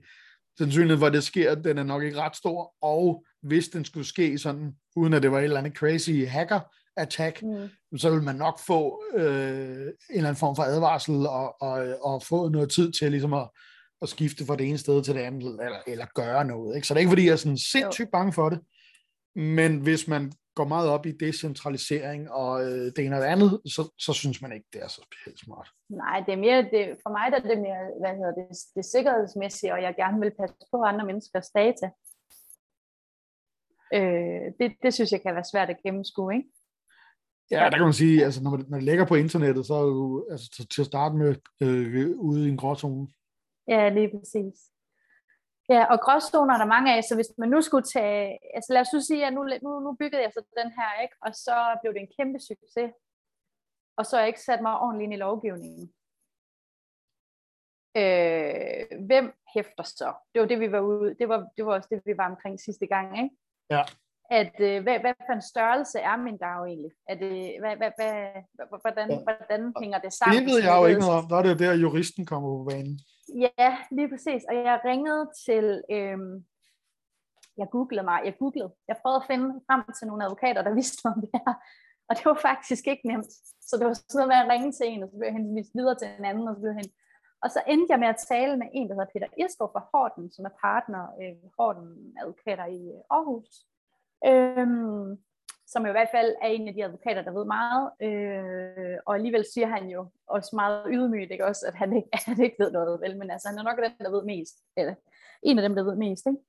sandsynligheden for, at det sker, den er nok ikke ret stor, og hvis den skulle ske sådan, uden at det var et eller andet crazy hacker attack, mm. så vil man nok få øh, en eller anden form for advarsel og, og, og få noget tid til ligesom at, at skifte fra det ene sted til det andet, eller, eller gøre noget. Ikke? Så det er ikke fordi, jeg er sådan sindssygt bange for det, men hvis man går meget op i decentralisering og øh, det ene og det andet, så, så synes man ikke, det er så specielt smart. Nej, det er mere, det, for mig der er det mere, hvad hedder det, det sikkerhedsmæssige, og jeg gerne vil passe på andre menneskers data. Øh, det, det synes jeg kan være svært at gennemskue, ikke? Ja, der kan man sige, altså når, man, når det ligger på internettet, så er jo altså, til at starte med øh, ude i en gråzone. Ja, lige præcis. Ja, og gråzoner er der mange af, så hvis man nu skulle tage, altså lad os nu sige, at nu, nu, nu byggede jeg så den her, ikke? og så blev det en kæmpe succes, og så har jeg ikke sat mig ordentligt ind i lovgivningen. Øh, hvem hæfter så? Det var det, vi var ude, det var, det var også det, vi var omkring sidste gang, ikke? Ja. At, øh, hvad, hvad for en størrelse er min dag egentlig? Er det, hvad, hvad, hvad, hvordan, ja. hvordan hænger det sammen? Det ved jeg jo ikke noget om. Der er det der, juristen kommer på banen. Ja, lige præcis. Og jeg ringede til, øhm, jeg googlede mig, jeg googlede, jeg prøvede at finde frem til nogle advokater, der vidste om det her. Og det var faktisk ikke nemt. Så det var sådan noget med at ringe til en, og så blev jeg henvist videre til en anden, og så blev hen. Og så endte jeg med at tale med en, der hedder Peter Irskov fra Horten, som er partner øh, Horten advokater i øh, Aarhus. Øhm, som i hvert fald er en af de advokater, der ved meget, øh, og alligevel siger han jo også meget ydmygt, ikke? Også, at han ikke, at han ikke ved noget, vel? men altså, han er nok den, der ved mest, eller en af dem, der ved mest. Ikke?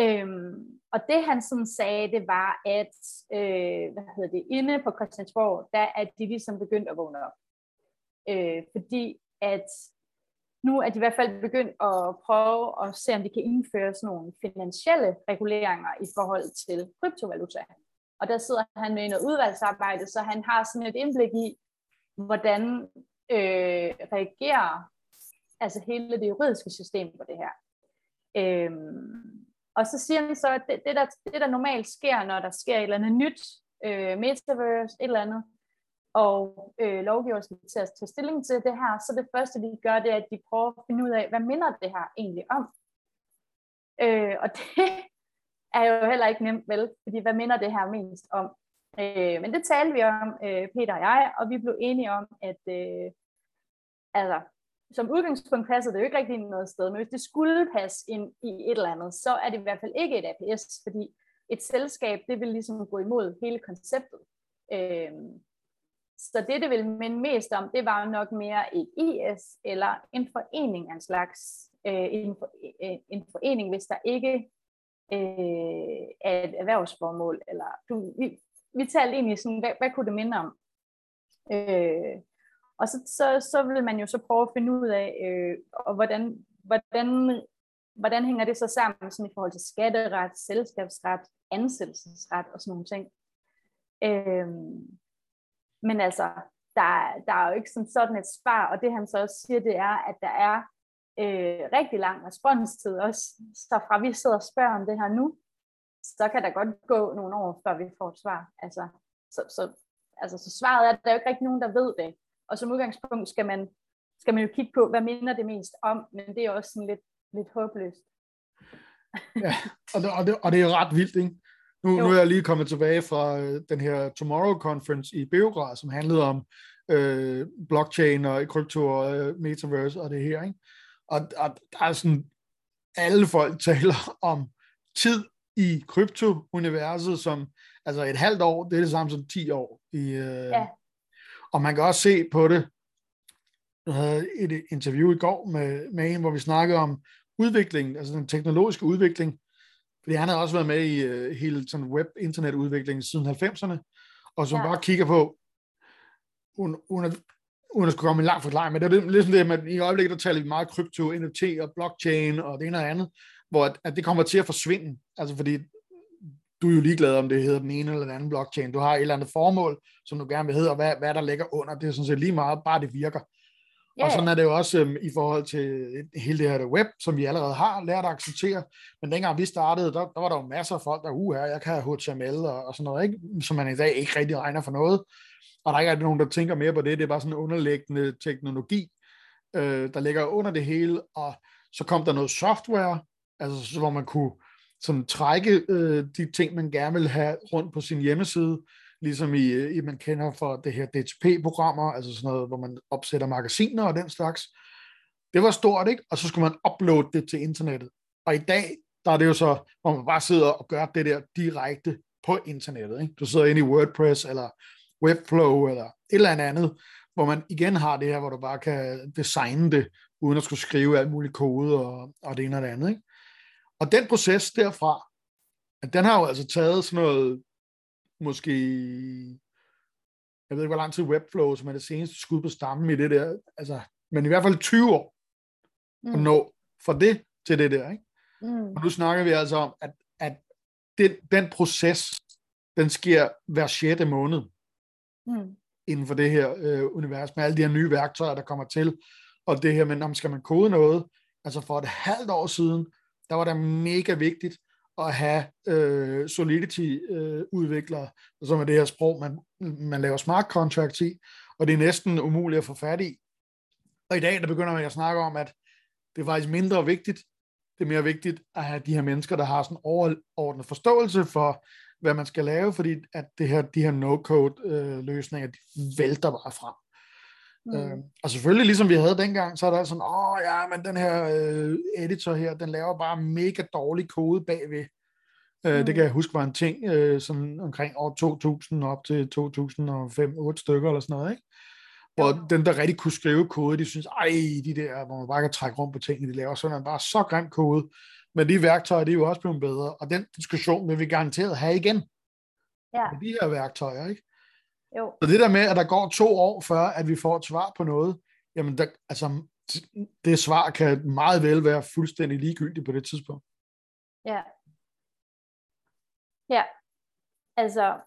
Øhm, og det han sådan sagde, det var, at øh, hvad hedder det, inde på Christiansborg, der er de ligesom begyndt at vågne op. Øh, fordi at nu er de i hvert fald begyndt at prøve at se, om de kan indføre sådan nogle finansielle reguleringer i forhold til kryptovaluta. Og der sidder han med i noget udvalgsarbejde, så han har sådan et indblik i, hvordan øh, reagerer altså hele det juridiske system på det her. Øhm, og så siger han så, at det, det, der, det, der normalt sker, når der sker et eller andet nyt, øh, metaverse, et eller andet, og øh, lovgiver til at tage stilling til det her, så det første, de gør, det er, at de prøver at finde ud af, hvad minder det her egentlig om. Øh, og det er jo heller ikke nemt, vel? Fordi hvad minder det her mest om? Øh, men det talte vi om, øh, Peter og jeg, og vi blev enige om, at øh, altså, som udgangspunkt passer det jo ikke rigtig noget sted, men hvis det skulle passe ind i et eller andet, så er det i hvert fald ikke et APS, fordi et selskab, det vil ligesom gå imod hele konceptet. Øh, så det, det vil minde mest om, det var nok mere et IS eller en forening af en slags. Øh, en, øh, en forening, hvis der ikke øh, er et erhvervsformål. Eller, du, vi, vi talte egentlig sådan, hvad, hvad kunne det minde om? Øh, Og så, så, så vil man jo så prøve at finde ud af, øh, og hvordan, hvordan, hvordan hænger det så sammen sådan i forhold til skatteret, selskabsret, ansættelsesret og sådan nogle ting. Øh, men altså, der, der er jo ikke sådan, sådan et svar, og det han så også siger, det er, at der er øh, rigtig lang responstid også. Så fra vi sidder og spørger om det her nu, så kan der godt gå nogle år, før vi får et svar. Altså, så, så, altså, så svaret er, at der er jo ikke rigtig nogen, der ved det. Og som udgangspunkt skal man, skal man jo kigge på, hvad minder det mest om, men det er også sådan lidt, lidt håbløst. ja, og det, og, det, og det er ret vildt, ikke? Nu, nu er jeg lige kommet tilbage fra øh, den her Tomorrow Conference i Beograd, som handlede om øh, blockchain og krypto og øh, metaverse og det her. Ikke? Og, og der er sådan, alle folk taler om tid i krypto-universet, som altså et halvt år, det er det samme som 10 år. I, øh, ja. Og man kan også se på det, jeg havde et interview i går med, med en, hvor vi snakkede om udviklingen, altså den teknologiske udvikling, fordi han har også været med i uh, hele sådan web-internetudviklingen siden 90'erne, og som ja. bare kigger på, uden, uden, at, uden at skulle komme en lang forklaring, men det er ligesom det, at i øjeblikket, der taler vi meget krypto, NFT og blockchain og det ene og andet, hvor at, at det kommer til at forsvinde, altså fordi du er jo ligeglad om det hedder den ene eller den anden blockchain, du har et eller andet formål, som du gerne vil hedde, og hvad, hvad der ligger under, det er sådan set lige meget, bare det virker. Yeah. Og sådan er det jo også øhm, i forhold til hele det her web, som vi allerede har lært at acceptere. Men dengang vi startede, der, der var der jo masser af folk, der, uh, jeg kan have HTML og, og sådan noget, ikke? som man i dag ikke rigtig regner for noget. Og der er ikke rigtig nogen, der tænker mere på det. Det er bare sådan en underliggende teknologi, øh, der ligger under det hele. Og så kom der noget software, altså hvor man kunne sådan trække øh, de ting, man gerne vil have rundt på sin hjemmeside, ligesom i, øh, i man kender for det her DTP-programmer, altså sådan noget, hvor man opsætter magasiner og den slags. Det var stort, ikke? Og så skulle man uploade det til internettet. Og i dag, der er det jo så, hvor man bare sidder og gør det der direkte på internettet. Ikke? Du sidder inde i WordPress, eller Webflow, eller et eller andet, hvor man igen har det her, hvor du bare kan designe det, uden at skulle skrive alt muligt kode og, og det ene og det andet. Ikke? Og den proces derfra, den har jo altså taget sådan noget måske, jeg ved ikke, hvor lang tid Webflow, som er det seneste skud på stammen i det der, altså, men i hvert fald 20 år mm. at nå fra det til det der, ikke? Mm. Og nu snakker vi altså om, at, at den, den proces, den sker hver 6. måned mm. inden for det her øh, univers, med alle de her nye værktøjer, der kommer til, og det her med, om skal man kode noget, altså for et halvt år siden, der var det mega vigtigt, at have øh, Solidity-udviklere, øh, som er det her sprog, man, man laver smart contracts i, og det er næsten umuligt at få fat i. Og i dag, der begynder man at snakke om, at det er faktisk mindre vigtigt. Det er mere vigtigt at have de her mennesker, der har sådan overordnet forståelse for, hvad man skal lave, fordi at det her, de her no-code-løsninger, øh, de vælter bare frem. Mm. Øh, og selvfølgelig, ligesom vi havde dengang, så er der sådan, åh ja, men den her øh, editor her, den laver bare mega dårlig kode bagved. Øh, mm. Det kan jeg huske var en ting, øh, sådan omkring år 2000 op til 2005, 8 stykker eller sådan noget, ikke? Hvor ja. den, der rigtig kunne skrive kode, de synes, ej, de der, hvor man bare kan trække rundt på tingene, de laver sådan bare så grim kode. Men de værktøjer, de er jo også blevet bedre, og den diskussion vil vi garanteret have igen. Ja. Med de her værktøjer, ikke? Jo. Så det der med, at der går to år før, at vi får et svar på noget, jamen der, altså, det svar kan meget vel være fuldstændig ligegyldigt på det tidspunkt. Ja. Ja. Altså,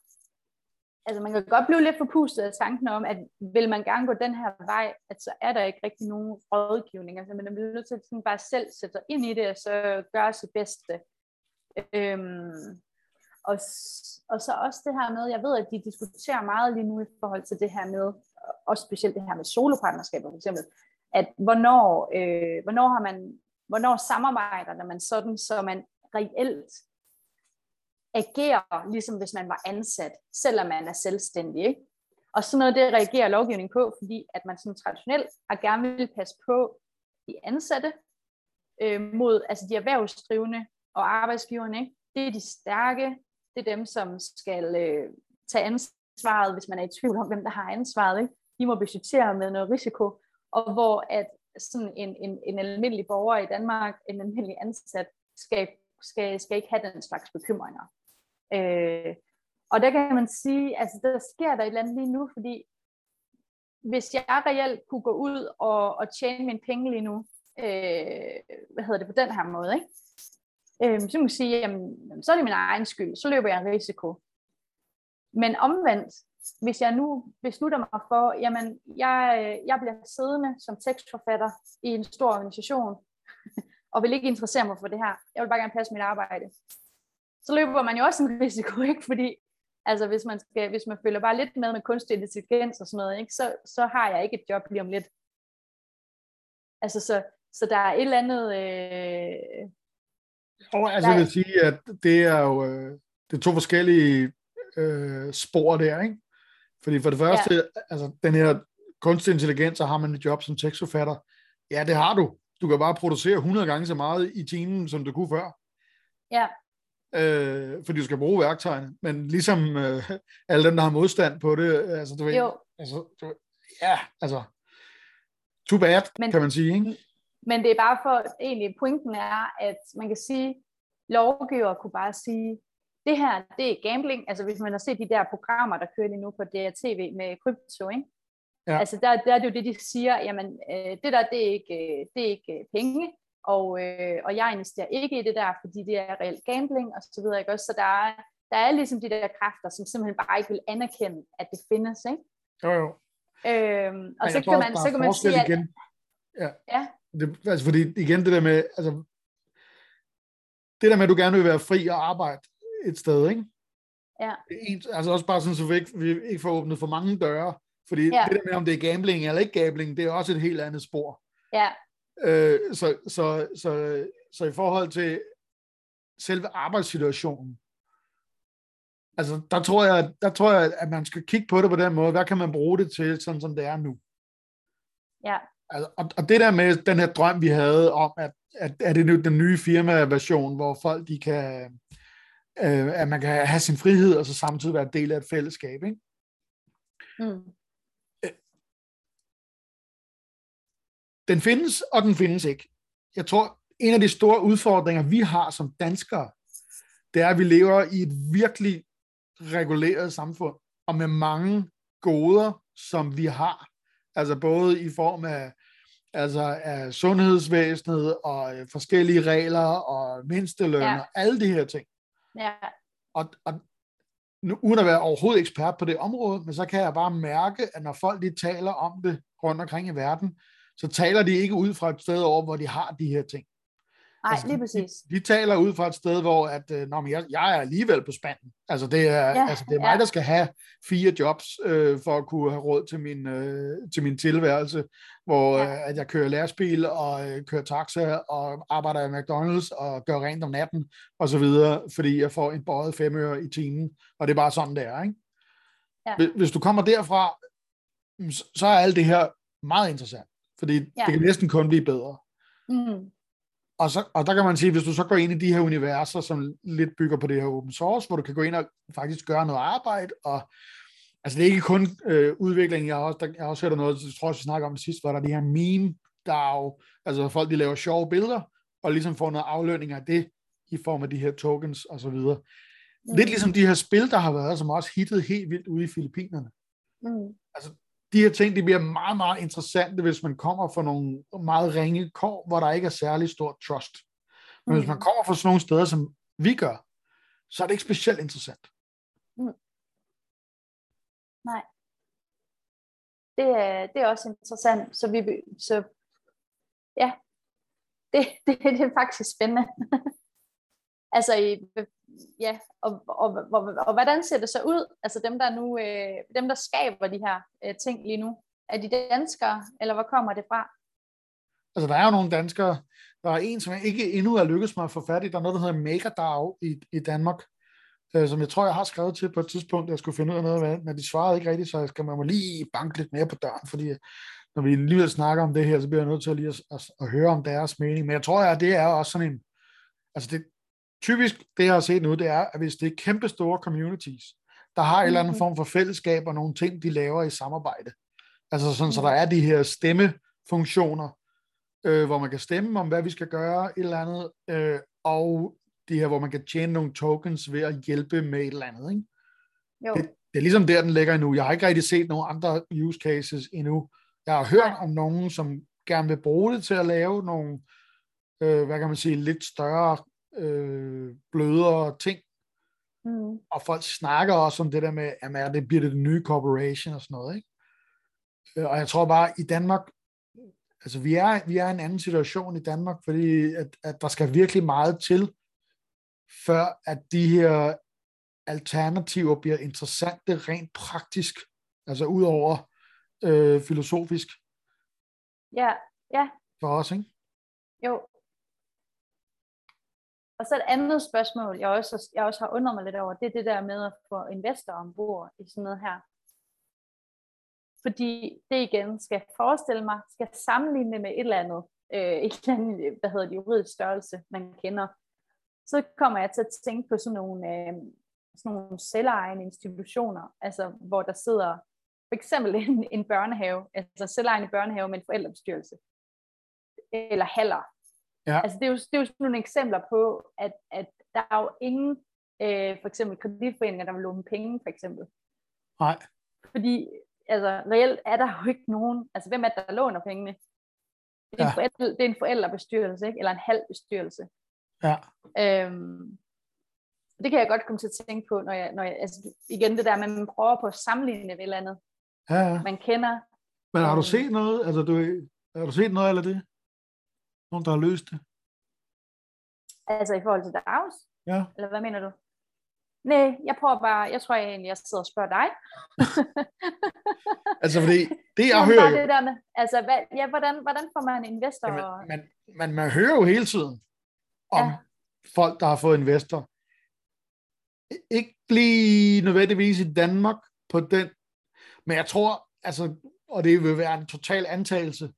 altså man kan godt blive lidt forpustet af tanken om, at vil man gerne gå den her vej, at så er der ikke rigtig nogen rådgivning. Altså man er nødt til at sådan bare selv sætte sig ind i det, og så gøre sit bedste. Øhm, og, og så også det her med, jeg ved, at de diskuterer meget lige nu i forhold til det her med, også specielt det her med solopartnerskaber for eksempel, at hvornår, øh, hvornår har man, hvornår samarbejder man sådan, så man reelt agerer, ligesom hvis man var ansat, selvom man er selvstændig. Ikke? Og sådan noget, det reagerer lovgivningen på, fordi at man sådan traditionelt har gerne vil passe på de ansatte øh, mod altså de erhvervsdrivende og arbejdsgiverne. Ikke? Det er de stærke, det er dem, som skal øh, tage ansvaret, hvis man er i tvivl om, hvem der har ansvaret. Ikke? De må budgettere med noget risiko, og hvor at sådan en, en, en almindelig borger i Danmark, en almindelig ansat, skal, skal, skal ikke have den slags bekymringer. Øh, og der kan man sige, altså der sker der et eller andet lige nu, fordi hvis jeg reelt kunne gå ud og, og tjene mine penge lige nu, øh, hvad hedder det, på den her måde, ikke? Øh, så må jeg sige, jamen, så er det min egen skyld, så løber jeg en risiko. Men omvendt, hvis jeg nu beslutter mig for, jamen, jeg, jeg bliver siddende som tekstforfatter i en stor organisation, og vil ikke interessere mig for det her, jeg vil bare gerne passe mit arbejde, så løber man jo også en risiko, ikke? Fordi altså, hvis, man skal, hvis man følger bare lidt med med kunstig intelligens og sådan noget, ikke? Så, så har jeg ikke et job lige om lidt. Altså, så, så der er et eller andet... Øh... Og altså, jeg vil sige, at det er jo øh, det er to forskellige øh, spor der, ikke? Fordi for det første, ja. altså den her kunstig intelligens, så har man et job som tekstforfatter. Ja, det har du. Du kan bare producere 100 gange så meget i timen, som du kunne før. Ja. Øh, fordi du skal bruge værktøjerne. Men ligesom øh, alle dem, der har modstand på det, altså du ved, jo. altså, du, ja, altså, too bad, men, kan man sige, ikke? Men det er bare for, egentlig pointen er, at man kan sige, lovgiver kunne bare sige, det her, det er gambling. Altså hvis man har set de der programmer, der kører lige nu på DRTV med krypto, ikke? Ja. Altså der, der er det jo det, de siger, jamen øh, det der, det er ikke, øh, det er ikke øh, penge, og, øh, og jeg investerer ikke i det der, fordi det er reelt gambling og så videre, ikke også? Så der er, der er ligesom de der kræfter, som simpelthen bare ikke vil anerkende, at det findes, ikke? Jo, jo. Øhm, og så kan, man, så kan man sige, at... Igen. Ja. ja. Det, altså fordi igen det der med, altså det der med, at du gerne vil være fri og arbejde, et sted, ikke? Ja. En, altså også bare sådan, så vi ikke, vi ikke får åbnet for mange døre, fordi ja. det der med, om det er gambling eller ikke gambling, det er også et helt andet spor. Ja. Øh, så, så, så, så i forhold til selve arbejdssituationen, altså der tror jeg, der tror jeg, at man skal kigge på det på den måde, hvad kan man bruge det til, sådan som det er nu? Ja. Altså, og, og det der med den her drøm, vi havde om, at, at, at det nu den nye firma-version, hvor folk de kan, øh, at man kan have sin frihed, og så samtidig være del af et fællesskab. Ikke? Mm. Den findes, og den findes ikke. Jeg tror, en af de store udfordringer, vi har som danskere, det er, at vi lever i et virkelig reguleret samfund, og med mange goder, som vi har. Altså både i form af, altså af sundhedsvæsenet, og øh, forskellige regler, og mindsteløn, ja. og alle de her ting. Ja. Og, og nu, uden at være overhovedet ekspert på det område, men så kan jeg bare mærke, at når folk de taler om det rundt omkring i verden, så taler de ikke ud fra et sted over, hvor de har de her ting. Nej, altså, lige præcis. De, de taler ud fra et sted, hvor at, øh, når jeg, jeg er alligevel på spanden. Altså det er, ja, altså, det er mig, ja. der skal have fire jobs, øh, for at kunne have råd til min, øh, til min tilværelse, hvor ja. øh, at jeg kører lærerspil og øh, kører taxa og arbejder i McDonald's og gør rent om natten og så videre, fordi jeg får en bøjet femøre i timen, og det er bare sådan, det er. Ikke? Ja. Hvis du kommer derfra, så er alt det her meget interessant, fordi ja. det kan næsten kun blive bedre. Mm og, så, og der kan man sige, hvis du så går ind i de her universer, som lidt bygger på det her open source, hvor du kan gå ind og faktisk gøre noget arbejde, og altså det er ikke kun øh, udvikling, jeg har også, der, jeg har også hørt noget, jeg tror også, vi snakker om det sidste, hvor der er de her meme DAO, altså folk, de laver sjove billeder, og ligesom får noget aflønning af det, i form af de her tokens og så videre. Mm. Lidt ligesom de her spil, der har været, som også hittet helt vildt ude i Filippinerne. Mm. Altså, de her ting, de bliver meget, meget interessante, hvis man kommer fra nogle meget ringe kår, hvor der ikke er særlig stor trust. Men mm. hvis man kommer fra sådan nogle steder, som vi gør, så er det ikke specielt interessant. Mm. Nej. Det er, det er også interessant. Så, vi, så ja, det, det, det er faktisk spændende. altså, i, ja, og, og, og, og, og hvordan ser det så ud? Altså dem, der nu, øh, dem, der skaber de her øh, ting lige nu, er de danskere, eller hvor kommer det fra? Altså, der er jo nogle danskere. Der er en, som jeg ikke endnu er lykkedes mig at få fat i. Der er noget, der hedder MakerDAO i, i Danmark, øh, som jeg tror, jeg har skrevet til på et tidspunkt, jeg skulle finde ud af noget af, men de svarede ikke rigtigt, så jeg skal man må lige banke lidt mere på døren, fordi øh, når vi alligevel snakker om det her, så bliver jeg nødt til at lige at, at, at høre om deres mening. Men jeg tror, at det er også sådan en, altså det, typisk det, jeg har set nu, det er, at hvis det er kæmpe store communities, der har en eller anden mhm. form for fællesskab og nogle ting, de laver i samarbejde. Altså sådan, så der er de her stemmefunktioner, øh, hvor man kan stemme om, hvad vi skal gøre, et eller andet, øh, og de her, hvor man kan tjene nogle tokens ved at hjælpe med et eller andet. Ikke? Jo. Det, det er ligesom der, den ligger endnu. Jeg har ikke rigtig set nogen andre use cases endnu. Jeg har hørt om nogen, som gerne vil bruge det til at lave nogle, øh, hvad kan man sige, lidt større, øh, blødere ting. Mm. Og folk snakker også om det der med, at det bliver det den nye corporation og sådan noget, ikke? Øh, Og jeg tror bare, i Danmark, altså vi er, vi er i en anden situation i Danmark, fordi at, at der skal virkelig meget til, før at de her alternativer bliver interessante rent praktisk, altså ud over øh, filosofisk Ja, ja, for os, ikke? jo. Og så et andet spørgsmål, jeg også, jeg også har undret mig lidt over, det er det der med at få investorer ombord i sådan noget her. Fordi det igen skal forestille mig, skal sammenligne det med et eller andet, øh, et eller andet, hvad hedder det, juridisk størrelse, man kender. Så kommer jeg til at tænke på sådan nogle, øh, sådan nogle selvejende institutioner, altså hvor der sidder for eksempel en, en børnehave, altså selvejende børnehave med en forældrebestyrelse, eller haller. Ja. Altså det er, jo, det er jo sådan nogle eksempler på, at, at der er jo ingen, øh, for eksempel kreditforeninger, der vil låne penge, for eksempel. Nej. Fordi altså, reelt er der jo ikke nogen, altså hvem er det, der låner pengene? Det er, Ja. en, forældre, det er en forældrebestyrelse, ikke? eller en halv bestyrelse. Ja. Øhm, det kan jeg godt komme til at tænke på, når jeg, når jeg altså, igen det der med, at man prøver på at sammenligne et eller andet, Ja, ja. man kender. Men har du Øhm. set noget? Altså, du, har du set noget af det? Nogen, der har løst det? Altså i forhold til DAOs, Ja. eller hvad mener du? Nej, jeg prøver bare, jeg tror jeg egentlig, jeg sidder og spørger dig. Altså, fordi det, jeg hører jo, det der med, altså hvad, ja, hvordan, hvordan får man en investor? Jamen, man, man, man hører jo hele tiden om Ja. ja. folk, der har fået investor. Ikke lige nødvendigvis i Danmark på den, men jeg tror, altså, og det vil være en total antagelse,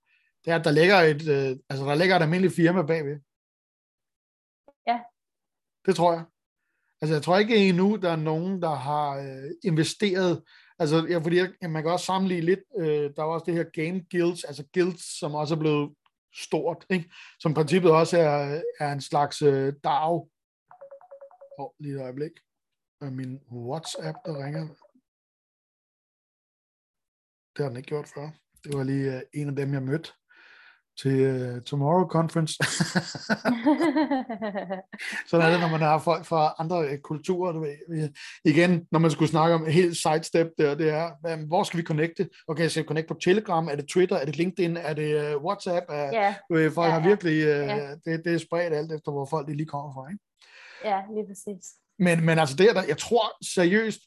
det er, at der ligger et, øh, altså, der ligger et almindeligt firma bagved. Ja. Det tror jeg. Altså, jeg tror ikke endnu, der er nogen, der har øh, investeret, altså, ja, fordi jeg, man kan også sammenligne lidt, øh, der er også det her Game Guilds, altså guilds, som også er blevet stort, ikke? som i princippet også er, er en slags øh, DAO. Oh, lige et øjeblik. Min WhatsApp, der ringer. Det har den ikke gjort før. Det var lige øh, en af dem, jeg mødte til øh, Tomorrow Conference. Sådan er det, når man har folk fra andre øh, kulturer. Du ved. Vi- Igen, når man skulle snakke om helt sidestep der, det er, hvad- hvor skal vi connecte? Okay, skal vi connecte på Telegram? Er det Twitter? Er det LinkedIn? Er det uh, WhatsApp? Er, ja, du ved, folk Ja, har virkelig, uh, Ja. det, det er spredt alt efter, hvor folk lige kommer fra. Ikke? ja, lige præcis. Men, men altså, er der, jeg tror seriøst,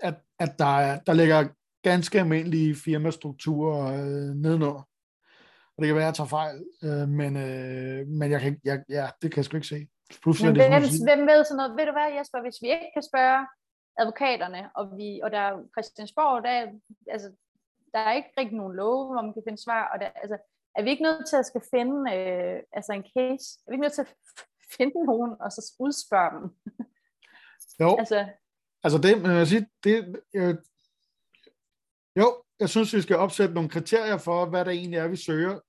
at, at der, er, der ligger ganske almindelige firmastrukturer øh, nedenunder. Og det kan være, at jeg tager fejl, øh, men, øh, men jeg kan, jeg, ja, det kan jeg sgu ikke se. Men Fuldstændig hvem, siger. hvem ved sådan noget? Ved du hvad, Jesper, hvis vi ikke kan spørge advokaterne, og, vi, og der er Christiansborg, der, er- altså, der er ikke rigtig nogen love, hvor man kan finde svar, og der, altså, er vi ikke nødt til at skal finde øh, altså en case? Er vi ikke nødt til at finde nogen, og så udspørge dem? Jo, Altså, altså det, men jeg siger, det, øh, jo, jeg synes, vi skal opsætte nogle kriterier for, hvad der egentlig er, vi søger.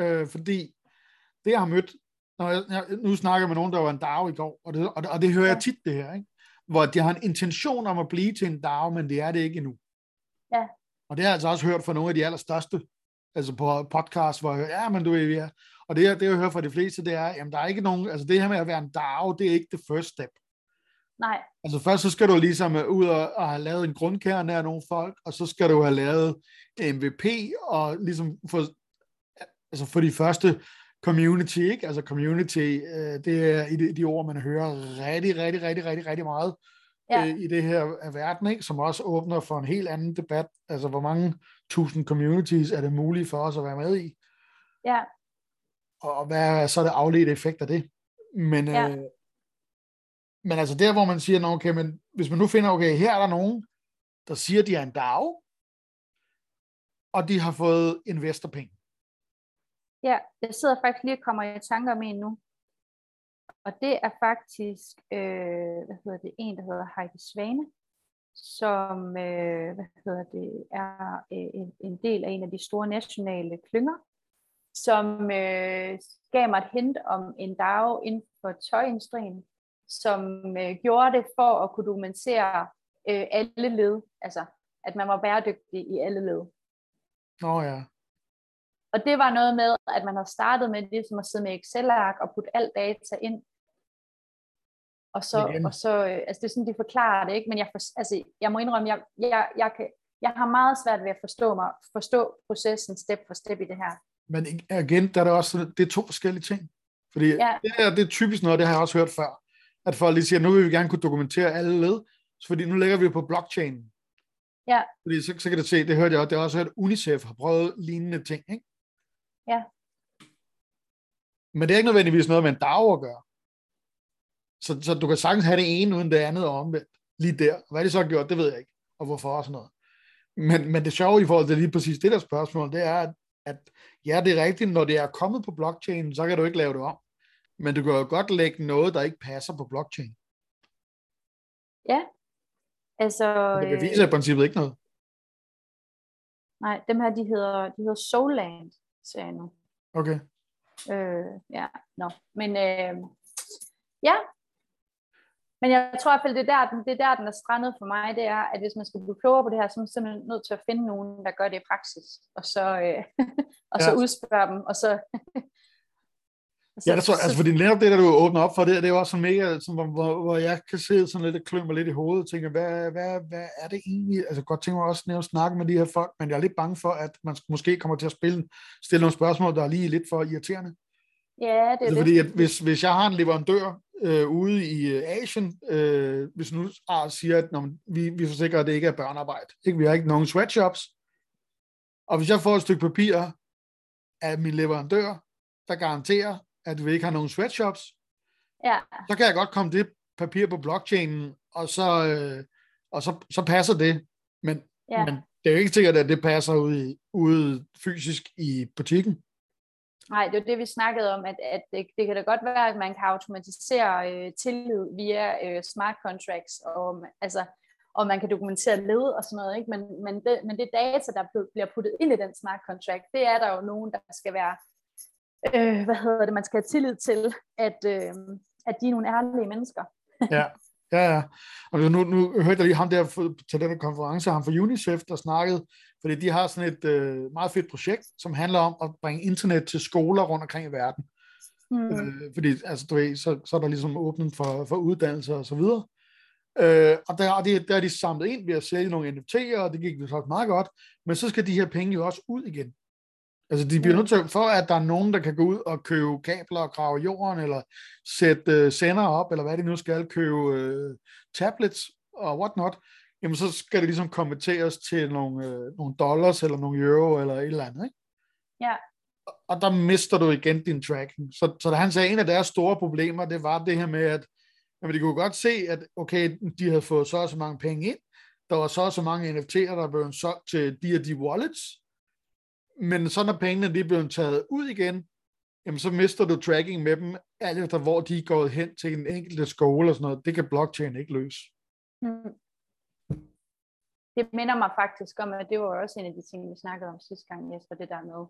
Øh, fordi det, jeg har mødt, når jeg, jeg, nu snakker jeg med nogen, der var en DAO i går, og det, og og det hører Ja. jeg tit, det her, ikke? hvor de har en intention om at blive til en DAO, men det er det ikke endnu. Ja. Og det har jeg altså også hørt fra nogle af de allerstørste, altså på podcast, hvor jeg hører, ja, men du ved, vi er. Og det, det, jeg hører fra de fleste, det er, jamen der er ikke nogen, altså det her med at være en DAO, det er ikke det first step. nej, Altså først så skal du ligesom øh, ud og, og have lavet en grundkerne af nogle folk, og så skal du have lavet MVP, og ligesom få, altså for de første community, ikke? Altså community, øh, det er i de, de ord, man hører rigtig, rigtig, rigtig, rigtig, rigtig meget Ja. øh, i det her af verden, ikke? Som også åbner for en helt anden debat. Altså hvor mange tusind communities er det muligt for os at være med i? ja, og hvad er så det afledte effekt af det? Men, Ja. øh, men altså der, hvor man siger, "Nå, okay, men hvis man nu finder, okay, her er der nogen, der siger, de er en DAO, og de har fået investorpenge ja. Jeg sidder faktisk lige og kommer i tanker om en nu. Og det er faktisk, øh, hvad hedder det, en, der hedder Heidi Svane, som øh, hvad hedder det, er øh, en, en del af en af de store nationale klynger, som øh, gav mig et hint om en dag inden for tøjindustrien, som øh, gjorde det for at kunne dokumentere øh, alle led. Altså, at man var bæredygtig i alle led. Åh oh, ja. Og det var noget med, at man har startet med det, som at sidde med Excel-ark og putte alt data ind. Og så, Igen. og så øh, altså det er sådan, de forklarer det, ikke? Men jeg, for, altså, jeg må indrømme, jeg, jeg, jeg, kan, jeg har meget svært ved at forstå mig, forstå processen step for step i det her. Men igen, der er det også det er to forskellige ting. Fordi Ja. det, her, det er typisk noget, det har jeg også hørt før, at folk lige siger, nu vil vi gerne kunne dokumentere alle led, så fordi nu lægger vi på blockchain. Ja. Fordi så, så kan det se, det hørte jeg også, det har også hørt, UNICEF har prøvet lignende ting, ikke? Ja. Men det er ikke nødvendigvis noget med en DAO at gøre. Så, så du kan sagtens have det ene uden det andet og omvendt. Lige der. Hvad de så har gjort, det ved jeg ikke. Og hvorfor og sådan noget. Men, men det sjove i forhold til lige præcis det der spørgsmål, det er, at, at ja, det er rigtigt, når det er kommet på blockchain, så kan du ikke lave det om. Men du kan jo godt lægge noget, der ikke passer på blockchain. Altså, Og det øh, beviser i princippet ikke noget. nej, dem her, de hedder, de hedder Soulland, ser jeg nu. Okay. Øh, ja, nå. Men øh, ja. Men jeg tror i hvert fald, det er, der, den- det er der, den er strandet for mig, det er, at hvis man skal blive klogere på det her, så er man simpelthen nødt til at finde nogen, der gør det i praksis, og så, øh, og så Ja. udspørge dem, og så... og Ja, det tror jeg, altså fordi netop det, der du åbner op for, det, det er jo også sådan mega, sådan, hvor, hvor, hvor jeg kan sidde sådan lidt og klø mig lidt i hovedet, og tænke, hvad, hvad, hvad er det egentlig? Altså godt tænker mig også at snakke med de her folk, men jeg er lidt bange for, at man måske kommer til at spille, stille nogle spørgsmål, der er lige lidt for irriterende. Ja, det er Altså, det. fordi at hvis, hvis jeg har en leverandør øh, ude i øh, Asien, øh, hvis nu ah, siger, at når vi, vi forsikrer, at det ikke er børnearbejde, ikke? vi har ikke nogen sweatshops, og hvis jeg får et stykke papir af min leverandør, der garanterer, at vi ikke har nogen sweatshops, Ja, så kan jeg godt komme det papir på blockchainen, og så, øh, og så, så passer det. Men, ja. men det er jo ikke sikkert, at det passer ude, i, ude fysisk i butikken. Nej, det var det, vi snakkede om, at, at det, det kan da godt være, at man kan automatisere øh, tillid via øh, smart contracts, og, altså, og man kan dokumentere led og sådan noget, ikke? Men, men, det, men det data, der bliver puttet ind i den smart contract, det er der jo nogen, der skal være, øh, hvad hedder det, man skal have tillid til, at, øh, at de er nogle ærlige mennesker. Ja, ja, ja. Og nu, nu hørte jeg lige ham der til den konference, ham fra UNICEF, der snakkede, fordi de har sådan et øh, meget fedt projekt, som handler om at bringe internet til skoler rundt omkring i verden. Mm. Øh, fordi altså, du ved, så, så er der ligesom åbnet for, for uddannelser og så videre. Øh, og der, er de, der er de samlet ind ved at sælge nogle NFT'er, og det gik jo så meget godt, men så skal de her penge jo også ud igen. Altså de bliver nødt til, for at der er nogen, der kan gå ud og købe kabler og grave jorden, eller sætte øh, sender op, eller hvad de nu skal, købe øh, tablets og whatnot, jamen så skal det ligesom konverteres til nogle, øh, nogle dollars, eller nogle euro, eller et eller andet, ikke? Ja. og der mister du igen din tracking. Så, så da han sagde, at en af deres store problemer, det var det her med, at jamen, de kunne godt se, at okay, de havde fået så og så mange penge ind, der var så og så mange NFT'er, der blev solgt til de og de wallets, men så når pengene de blev taget ud igen, jamen så mister du tracking med dem, alt efter hvor de er gået hen til en enkelte skole og sådan noget. Det kan blockchain ikke løse. Mm. Det minder mig faktisk om, at det var også en af de ting, vi snakkede om sidste gang, Jesper, det der med,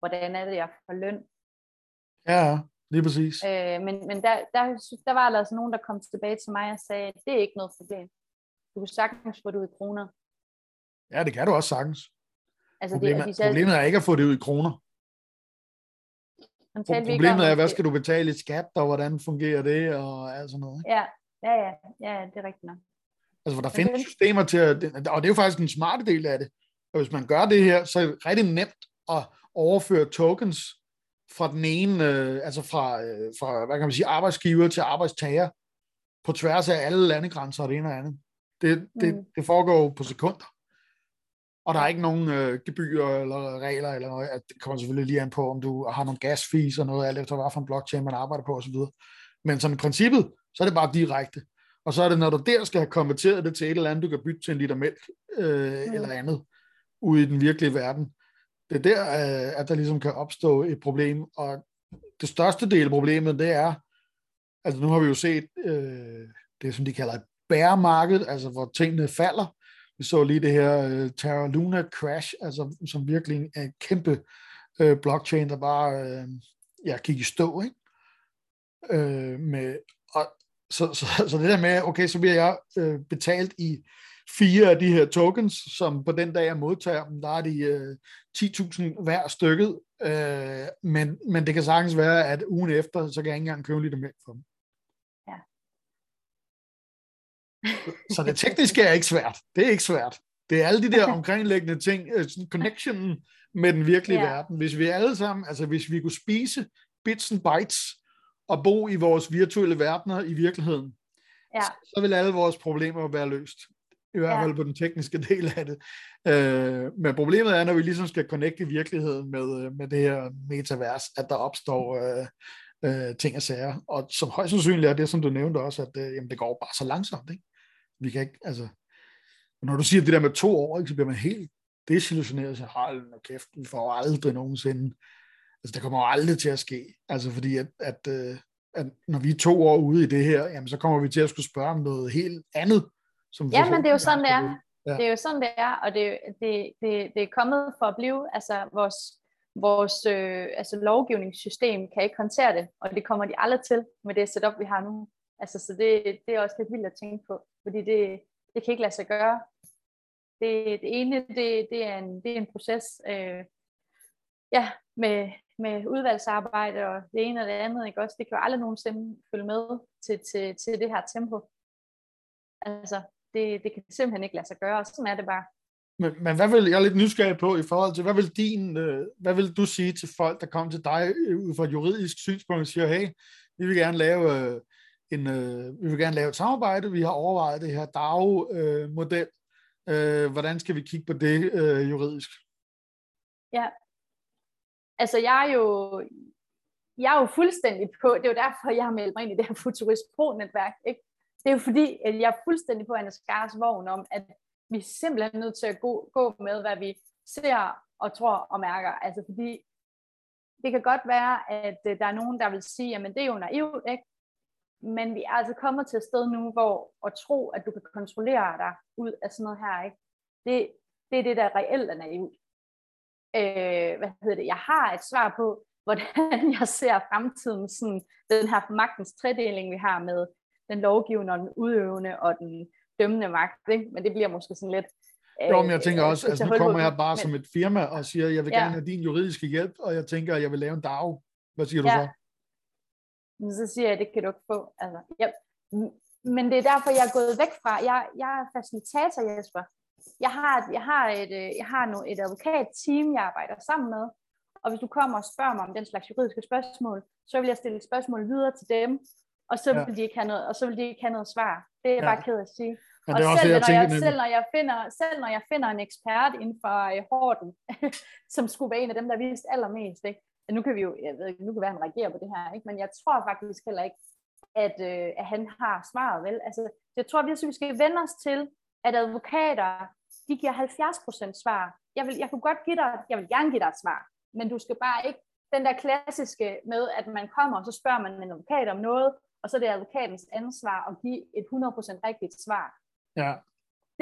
hvordan er det, jeg får løn Ja, lige præcis. Øh, men men der, der, der var altså nogen, der kom tilbage til mig og sagde, at det er ikke noget problem. Du kan sagtens få det ud i kroner. Ja, det kan du også sagtens. Altså Problemet, det, de problemet er ikke at få det ud i kroner. Problemet er, hvad skal du betale i skat, og hvordan fungerer det, og alt sådan noget. Ikke? Ja, ja, ja, ja, det er rigtigt nok. Altså, for der findes den- systemer til at, og det er jo faktisk en smarte del af det. Og hvis man gør det her, så er det rigtig nemt at overføre tokens fra den ene, øh, altså fra, øh, fra, hvad kan man sige, arbejdsgiver til arbejdstager, på tværs af alle landegrænser og det ene og andet. Det, det, Mm. det foregår jo på sekunder. Og der er ikke nogen øh, gebyrer eller regler eller noget. At Det kommer selvfølgelig lige an på, om du har nogle gas fees og noget, alt efter hvad for en blockchain man arbejder på osv. Men sådan i princippet, så er det bare direkte. Og så er det, når du der skal have konverteret det til et eller andet, du kan bytte til en liter mælk øh, Mm. eller andet ude i den virkelige verden. Det er der, øh, at der ligesom kan opstå et problem. Og det største del af problemet, det er, altså nu har vi jo set øh, det, som de kalder et bear market, altså hvor tingene falder. Vi så lige det her øh, Terra Luna crash, altså som virkelig er en kæmpe øh, blockchain, der bare øh, ja, gik i stå, ikke? Øh, med, og, så, så, så det der med, okay, så bliver jeg øh, betalt i fire af de her tokens, som på den dag, jeg modtager dem, der er de øh, 10.000 hver stykket, øh, men, men det kan sagtens være, at ugen efter, så kan jeg ikke engang købe lidt mere for dem. Ja. så det tekniske er ikke svært. Det er ikke svært. Det er alle de der omkringliggende ting, øh, connectionen med den virkelige ja. verden. Hvis vi alle sammen, altså hvis vi kunne spise bits and bytes og bo i vores virtuelle verdener i virkeligheden, Ja, så vil alle vores problemer være løst. I hvert Ja. fald på den tekniske del af det. Øh, men problemet er, når vi ligesom skal connecte virkeligheden med, øh, med det her metavers, at der opstår øh, øh, ting og sager. Og som højst sandsynligt er det, som du nævnte også, at øh, jamen, det går bare så langsomt. Ikke? Vi kan ikke, altså, når du siger det der med to år, ikke, så bliver man helt desillusioneret og siger, hold nu kæft, vi får aldrig nogensinde. Altså, det kommer jo aldrig til at ske. Altså, fordi at, at, øh, at når vi er to år ude i det her, jamen, så kommer vi til at skulle spørge om noget helt andet. Som Ja, men det er jo sådan, det er. Ja. Det er jo sådan, det er, og det, det, det, det er kommet for at blive. Altså, vores, vores øh, altså, lovgivningssystem kan ikke håndtere det, og det kommer de aldrig til med det setup, vi har nu. Altså, så det, det er også lidt vildt at tænke på, fordi det, det kan ikke lade sig gøre. Det, det ene, det, det, er en, det er en proces, øh, ja, med, med udvalgsarbejde og det ene og det andet, ikke også? Det kan jo aldrig nogensinde følge med til, til, til det her tempo. Altså, det, det kan simpelthen ikke lade sig gøre, og sådan er det bare. Men, men hvad vil, jeg er lidt nysgerrig på i forhold til, hvad vil, din, øh, hvad vil du sige til folk, der kommer til dig øh, ud fra et juridisk synspunkt og siger, hey, vi vil gerne lave, øh, en, øh, vi vil gerne lave et samarbejde, vi har overvejet det her DAO-model, øh, øh, hvordan skal vi kigge på det øh, juridisk? Ja. Altså, jeg er jo, jeg er jo fuldstændig på, det er jo derfor, jeg har meldt mig ind i det her Futurist Pro-netværk, ikke? Det er jo fordi, at jeg er fuldstændig på Anders Skars vogn om, at vi er simpelthen nødt til at gå, gå med, hvad vi ser og tror og mærker. Altså fordi, det kan godt være, at øh, der er nogen, der vil sige, at det er jo naivt, ikke? Men vi er altså kommet til et sted nu, hvor at tro, at du kan kontrollere dig ud af sådan noget her, ikke? Det, det er det, der reelt er naivt. Øh, hvad hedder det? Jeg har et svar på, hvordan jeg ser fremtiden, sådan den her magtens tredeling, vi har med den lovgivende og den udøvende og den dømmende magt, ikke? men det bliver måske sådan lidt... Jo, men jeg tænker øh, også, til altså at nu kommer jeg bare Men- som et firma og siger, jeg vil Ja. gerne have din juridiske hjælp, og jeg tænker, at jeg vil lave en DAO. Hvad siger du Ja. så? Men så siger jeg, det kan du ikke få. Altså, ja. Men det er derfor, jeg er gået væk fra. Jeg, jeg er facilitator, Jesper. Jeg har, jeg har, et, øh, jeg har nu et advokatteam, jeg arbejder sammen med. Og hvis du kommer og spørger mig om den slags juridiske spørgsmål, så vil jeg stille spørgsmål videre til dem, og så Ja. vil de ikke have noget, og så vil de ikke have noget svar. Det er jeg Ja. bare ked at sige. Men og det er også selv, det, jeg når jeg, nemlig. selv, når jeg finder, selv når jeg finder en ekspert inden for øh, Horten, som skulle være en af dem, der vidste allermest, ikke? Nu kan vi jo, jeg ved ikke, nu kan være, han reagerer på det her, ikke? men jeg tror faktisk heller ikke, at, øh, at han har svaret, vel? Altså, jeg tror virkelig, vi skal vende os til, at advokater, de giver 70% svar. Jeg, vil, jeg kunne godt give dig, jeg vil gerne give dig et svar, men du skal bare ikke, den der klassiske med, at man kommer, og så spørger man en advokat om noget, og så er det advokatens ansvar at give et 100% rigtigt svar Ja.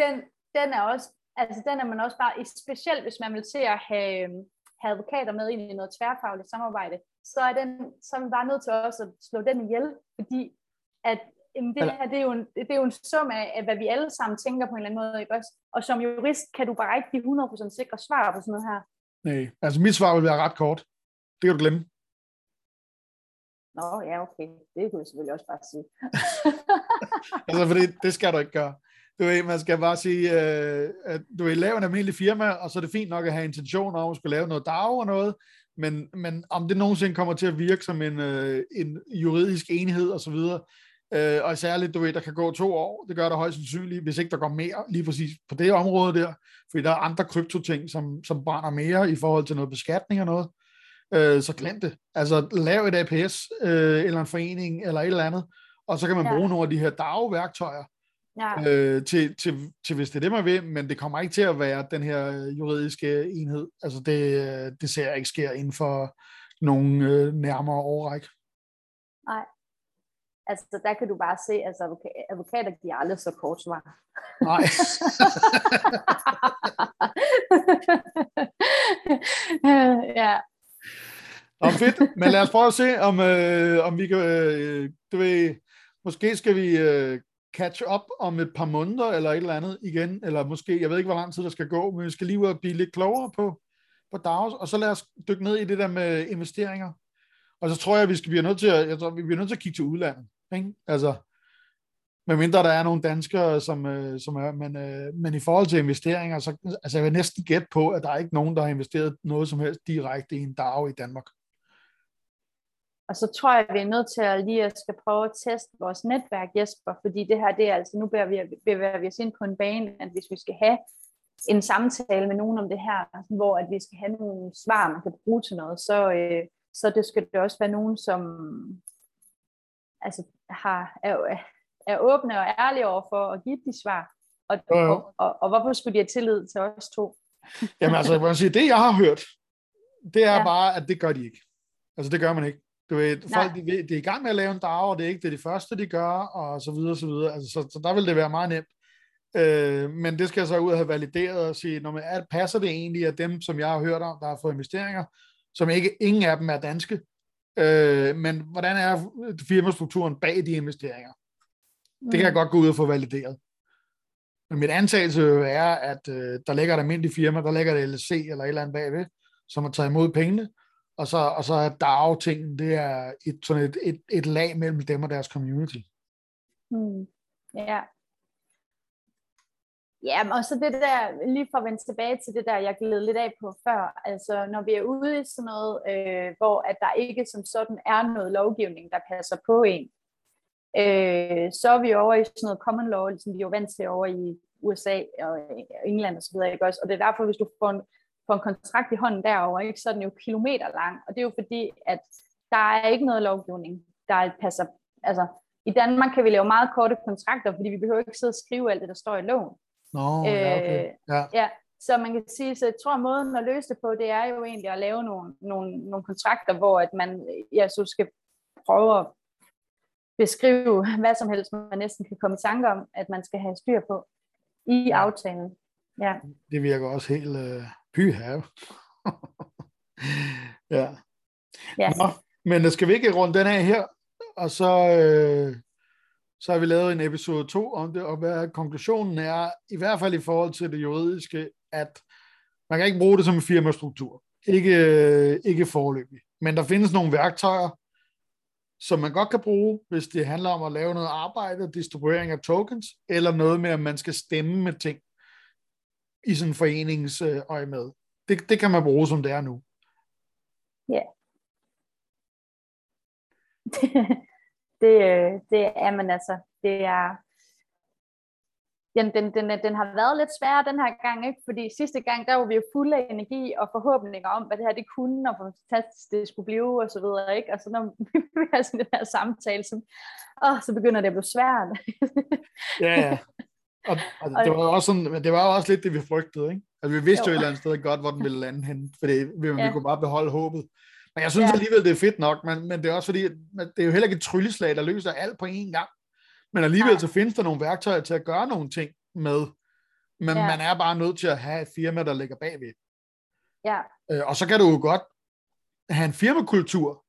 den, den er også, altså den er man også bare, specielt hvis man vil til at have, øhm, have advokater med ind i noget tværfagligt samarbejde, så er, den, så er man bare nødt til også at slå den ihjel, fordi at jamen, det her, det er, jo en, det er jo en sum af, af, hvad vi alle sammen tænker på en eller anden måde, ikke også? Og som jurist kan du bare ikke give 100% sikre svar på sådan noget her. Nej, altså mit svar vil være ret kort. Det kan du glemme. Nå, ja, okay. Det kunne jeg selvfølgelig også bare sige. Altså, fordi det, skal du ikke gøre. Du ved, man skal bare sige, øh, at du vil lave en almindelig firma, og så er det fint nok at have intentioner om at skulle lave noget dag og noget, men, men om det nogensinde kommer til at virke som en, øh, en juridisk enhed og så videre, øh, og særligt, du ved, der kan gå to år, det gør der højst sandsynligt, hvis ikke der går mere lige præcis på det område der, fordi der er andre kryptoting, som, som brænder mere i forhold til noget beskatning og noget, øh, så glem det. Altså, lav et APS, øh, eller en forening, eller et eller andet, og så kan man Ja. bruge nogle af de her DAO-værktøjer, Ja, øh, til, til, til hvis det er det, man vil, men det kommer ikke til at være den her øh, juridiske enhed. Altså det, øh, det ser jeg ikke sker inden for nogle øh, nærmere overræk. altså der kan du bare se, altså advoka- advokater giver aldrig så kort svar. Nej. ja, Nå, fedt, men lad os prøve at se, om, øh, om vi kan, øh, du ved, måske skal vi øh, catch up om et par måneder eller et eller andet igen, eller måske, jeg ved ikke, hvor lang tid der skal gå, men vi skal lige ud og blive lidt klogere på, på DAOs, og så lad os dykke ned i det der med investeringer. Og så tror jeg, vi skal blive nødt til at, jeg tror, vi bliver nødt til at kigge til udlandet. Ikke? Altså, medmindre der er nogle danskere, som, øh, som er, men, øh, men i forhold til investeringer, så altså jeg vil næsten gætte på, at der er ikke nogen, der har investeret noget som helst direkte i en DAO i Danmark. Og så tror jeg, vi er nødt til at lige at skal prøve at teste vores netværk, Jesper, fordi det her, det er altså, nu bevæger vi, bevæger vi os ind på en bane, at hvis vi skal have en samtale med nogen om det her, hvor at vi skal have nogle svar, man kan bruge til noget, så, øh, så det skal det også være nogen, som altså, har, er, er åbne og ærlige over for at give de svar. Og, ja, og, og, og hvorfor skulle de have tillid til os to? Jamen altså, jeg sige, det jeg har hørt, det er ja. bare, at det gør de ikke. Altså det gør man ikke. Du ved, folk de, de er i gang med at lave en dag, og det er ikke det, er det første, de gør, og så videre, så videre. Altså, så, så der vil det være meget nemt. Øh, men det skal jeg så ud og have valideret og sige, når man, er, passer det egentlig af dem, som jeg har hørt om, der har fået investeringer, som ikke, ingen af dem er danske. Øh, men hvordan er firmastrukturen bag de investeringer? Det kan jeg mm. godt gå ud og få valideret. Men mit antagelse er, at øh, der ligger et almindeligt firma, der ligger et LSC eller et eller andet bagved, som har taget imod pengene, og så, og så er DAO-tingen, det er et, sådan et, et, et lag mellem dem og deres community. Mm. Ja. Ja, og så det der, lige for at vende tilbage til det der, jeg gled lidt af på før, altså når vi er ude i sådan noget, øh, hvor at der ikke som sådan er noget lovgivning, der passer på en, øh, så er vi over i sådan noget common law, ligesom vi er jo vant til over i USA og England og så videre, ikke også? Og det er derfor, hvis du får en, får en kontrakt i hånden derover, ikke, så er den jo kilometer lang, og det er jo fordi, at der er ikke noget lovgivning, der passer, altså i Danmark kan vi lave meget korte kontrakter, fordi vi behøver ikke sidde og skrive alt det, der står i loven. Nå, no, ja, okay. Øh, ja. ja. Så man kan sige, så jeg tror, at måden at løse det på, det er jo egentlig at lave nogle, nogle, nogle kontrakter, hvor at man ja, så skal prøve at beskrive hvad som helst, man næsten kan komme i tanke om, at man skal have styr på i aftalen. Ja. Det virker også helt øh, pyhave. ja. ja. Nå, men skal vi ikke runde den af her, og så, øh, så har vi lavet en episode 2 om det, og hvad konklusionen er, i hvert fald i forhold til det juridiske, at man kan ikke bruge det som en firmastruktur. Ikke, øh, ikke forløbig. Men der findes nogle værktøjer, som man godt kan bruge, hvis det handler om at lave noget arbejde, distribuering af tokens, eller noget med, at man skal stemme med ting i sådan en foreningsøje øh, med. Det, det kan man bruge, som det er nu. Ja. Yeah. det, øh, det er man altså. Det er, den, den, den, den har været lidt sværere den her gang, ikke? fordi sidste gang, der var vi jo fulde af energi og forhåbninger om, hvad det her det kunne, og hvor fantastisk det skulle blive, og så videre, ikke? Og så når vi har sådan den her samtale, så, åh, så begynder det at blive svært. ja, ja. Og, og det var også sådan, men det var også lidt det, vi frygtede, ikke? Altså, vi vidste jo, jo et eller andet sted godt, hvor den ville lande hen, fordi vi, ja. vi kunne bare beholde håbet. Men jeg synes ja. alligevel, det er fedt nok, men, men det er også fordi, det er jo heller ikke et trylleslag, der løser alt på én gang. Men alligevel ja. så findes der nogle værktøjer til at gøre nogle ting med. Men ja. man er bare nødt til at have et firma, der ligger bagved. Ja. Øh, og så kan du jo godt have en firmakultur,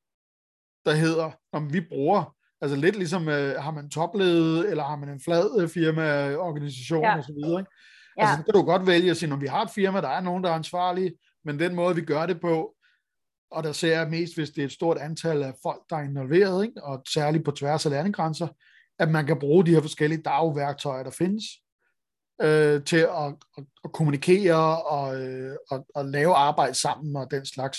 der hedder, om vi bruger, altså lidt ligesom, øh, har man topledet, eller har man en flad øh, firmaorganisation ja. osv., ikke? Ja. Altså, så kan du godt vælge at sige, når vi har et firma, der er nogen, der er ansvarlige, men den måde, vi gør det på, og der ser jeg mest, hvis det er et stort antal af folk, der er involveret, ikke? og særligt på tværs af landegrænser, at man kan bruge de her forskellige dagværktøjer, der findes, øh, til at, at, at kommunikere og, øh, og, og lave arbejde sammen og den slags,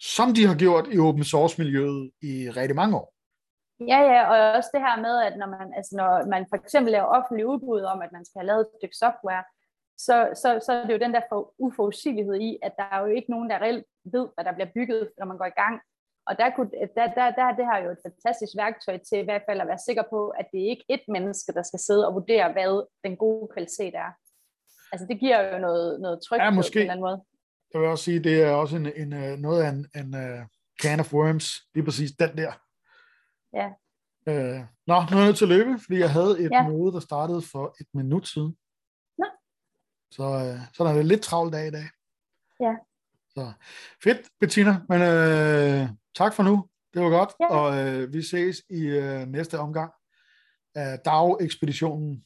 som de har gjort i open source miljøet i rigtig mange år. Ja, ja, og også det her med, at når man, altså når man for eksempel laver offentlig udbud om, at man skal have lavet et stykke software, så, så, så er det jo den der for uforudsigelighed i, at der er jo ikke nogen, der reelt ved, hvad der bliver bygget, når man går i gang. Og der, kunne, der, der, der er det her jo et fantastisk værktøj til i hvert fald at være sikker på, at det ikke er et menneske, der skal sidde og vurdere, hvad den gode kvalitet er. Altså det giver jo noget, noget tryghed ja, måske. på en eller anden måde. Jeg vil også sige, det er også en, en, øh, noget af en, en uh, can of worms, lige præcis den der. Ja. Uh, nå, nu er jeg nødt til at løbe, fordi jeg havde et ja. møde, der startede for et minut siden. Nå. Så, uh, så der er det lidt travlt dag i dag. Ja. Så fedt, Bettina. Men uh, tak for nu. Det var godt, ja. og øh, vi ses i øh, næste omgang. af DAO-ekspeditionen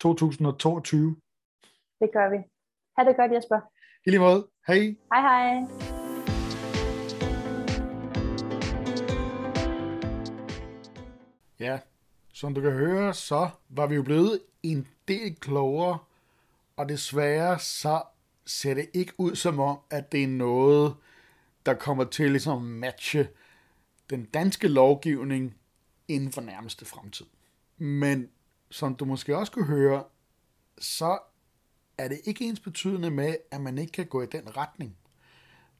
2022. Det gør vi. Ha' det godt, Jesper. I lige måde. Hej. Hej hej. Ja, som du kan høre, så var vi jo blevet en del klogere, og desværre så ser det ikke ud som om, at det er noget, der kommer til ligesom at matche den danske lovgivning inden for nærmeste fremtid. Men som du måske også kunne høre, så er det ikke ens betydende med, at man ikke kan gå i den retning.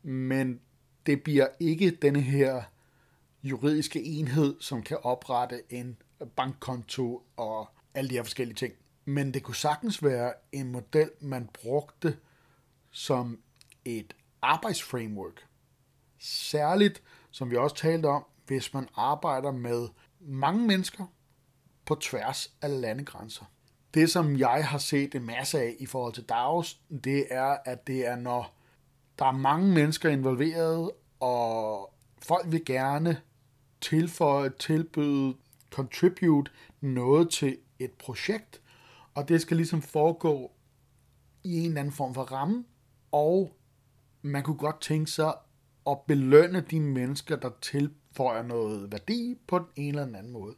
Men det bliver ikke denne her juridiske enhed, som kan oprette en bankkonto og alle de her forskellige ting. Men det kunne sagtens være en model, man brugte som et arbejdsframework. Særligt, som vi også talte om, hvis man arbejder med mange mennesker på tværs af landegrænser. Det, som jeg har set en masse af i forhold til DAOs, det er, at det er, når der er mange mennesker involveret, og folk vil gerne tilføje, tilbyde, contribute noget til et projekt, og det skal ligesom foregå i en eller anden form for ramme, og man kunne godt tænke sig at belønne de mennesker, der tilføjer noget værdi på den ene eller den anden måde.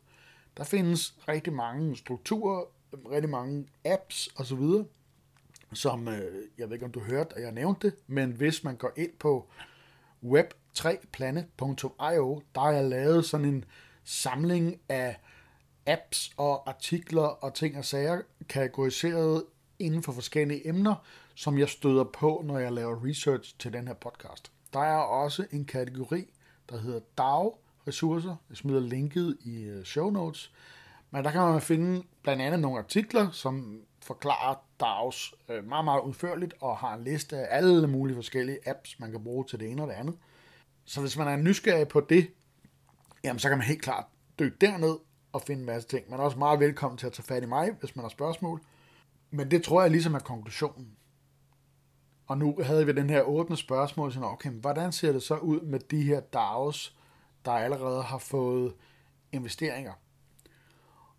Der findes rigtig mange strukturer, rigtig mange apps osv., som, øh, jeg ved ikke om du hørte, at jeg nævnte det, men hvis man går ind på web web3planet.io, der har jeg lavet sådan en samling af apps og artikler og ting og sager, kategoriseret inden for forskellige emner, som jeg støder på, når jeg laver research til den her podcast. Der er også en kategori, der hedder DAO ressourcer. Jeg smider linket i øh, show notes. Men der kan man finde blandt andet nogle artikler, som forklarer DAOs øh, meget, meget udførligt, og har en liste af alle mulige forskellige apps, man kan bruge til det ene og det andet. Så hvis man er nysgerrig på det, jamen så kan man helt klart dykke derned og finde en masse ting. Man er også meget velkommen til at tage fat i mig, hvis man har spørgsmål. Men det tror jeg ligesom er konklusionen. Og nu havde vi den her åbne spørgsmål, sådan, okay, hvordan ser det så ud med de her DAOs, der allerede har fået investeringer?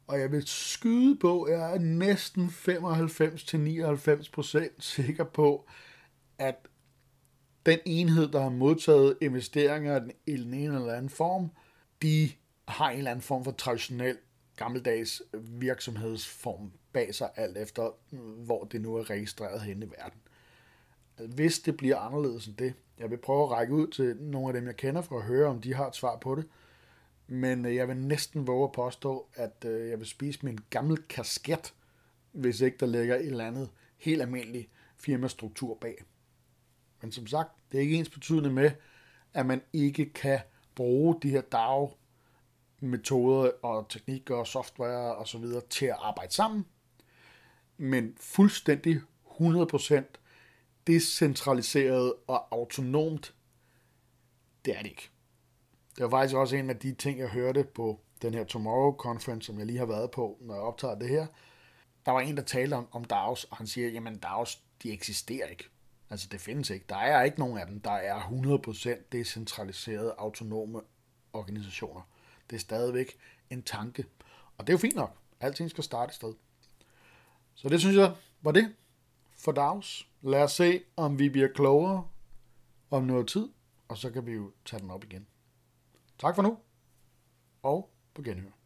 Og jeg vil skyde på, at jeg er næsten 95-99% sikker på, at den enhed, der har modtaget investeringer i den ene eller anden form, de har en eller anden form for traditionel gammeldags virksomhedsform bag sig, alt efter hvor det nu er registreret hen i verden. Hvis det bliver anderledes end det, jeg vil prøve at række ud til nogle af dem, jeg kender, for at høre, om de har et svar på det. Men øh, jeg vil næsten våge at påstå, at øh, jeg vil spise min gammel kasket, hvis ikke der ligger et eller andet helt almindelig firmastruktur bag. Men som sagt, det er ikke ens betydende med, at man ikke kan bruge de her DAO metoder og teknikker og software og så videre til at arbejde sammen. Men fuldstændig 100% decentraliseret og autonomt, det er det ikke. Det var faktisk også en af de ting, jeg hørte på den her Tomorrow Conference, som jeg lige har været på, når jeg optager det her. Der var en, der talte om, om DAOs, og han siger, jamen DAOs, de eksisterer ikke. Altså det findes ikke. Der er ikke nogen af dem, der er 100% decentraliserede, autonome organisationer. Det er stadigvæk en tanke. Og det er jo fint nok. Alting skal starte et sted. Så det synes jeg var det for dags. Lad os se, om vi bliver klogere om noget tid, og så kan vi jo tage den op igen. Tak for nu, og på genhør.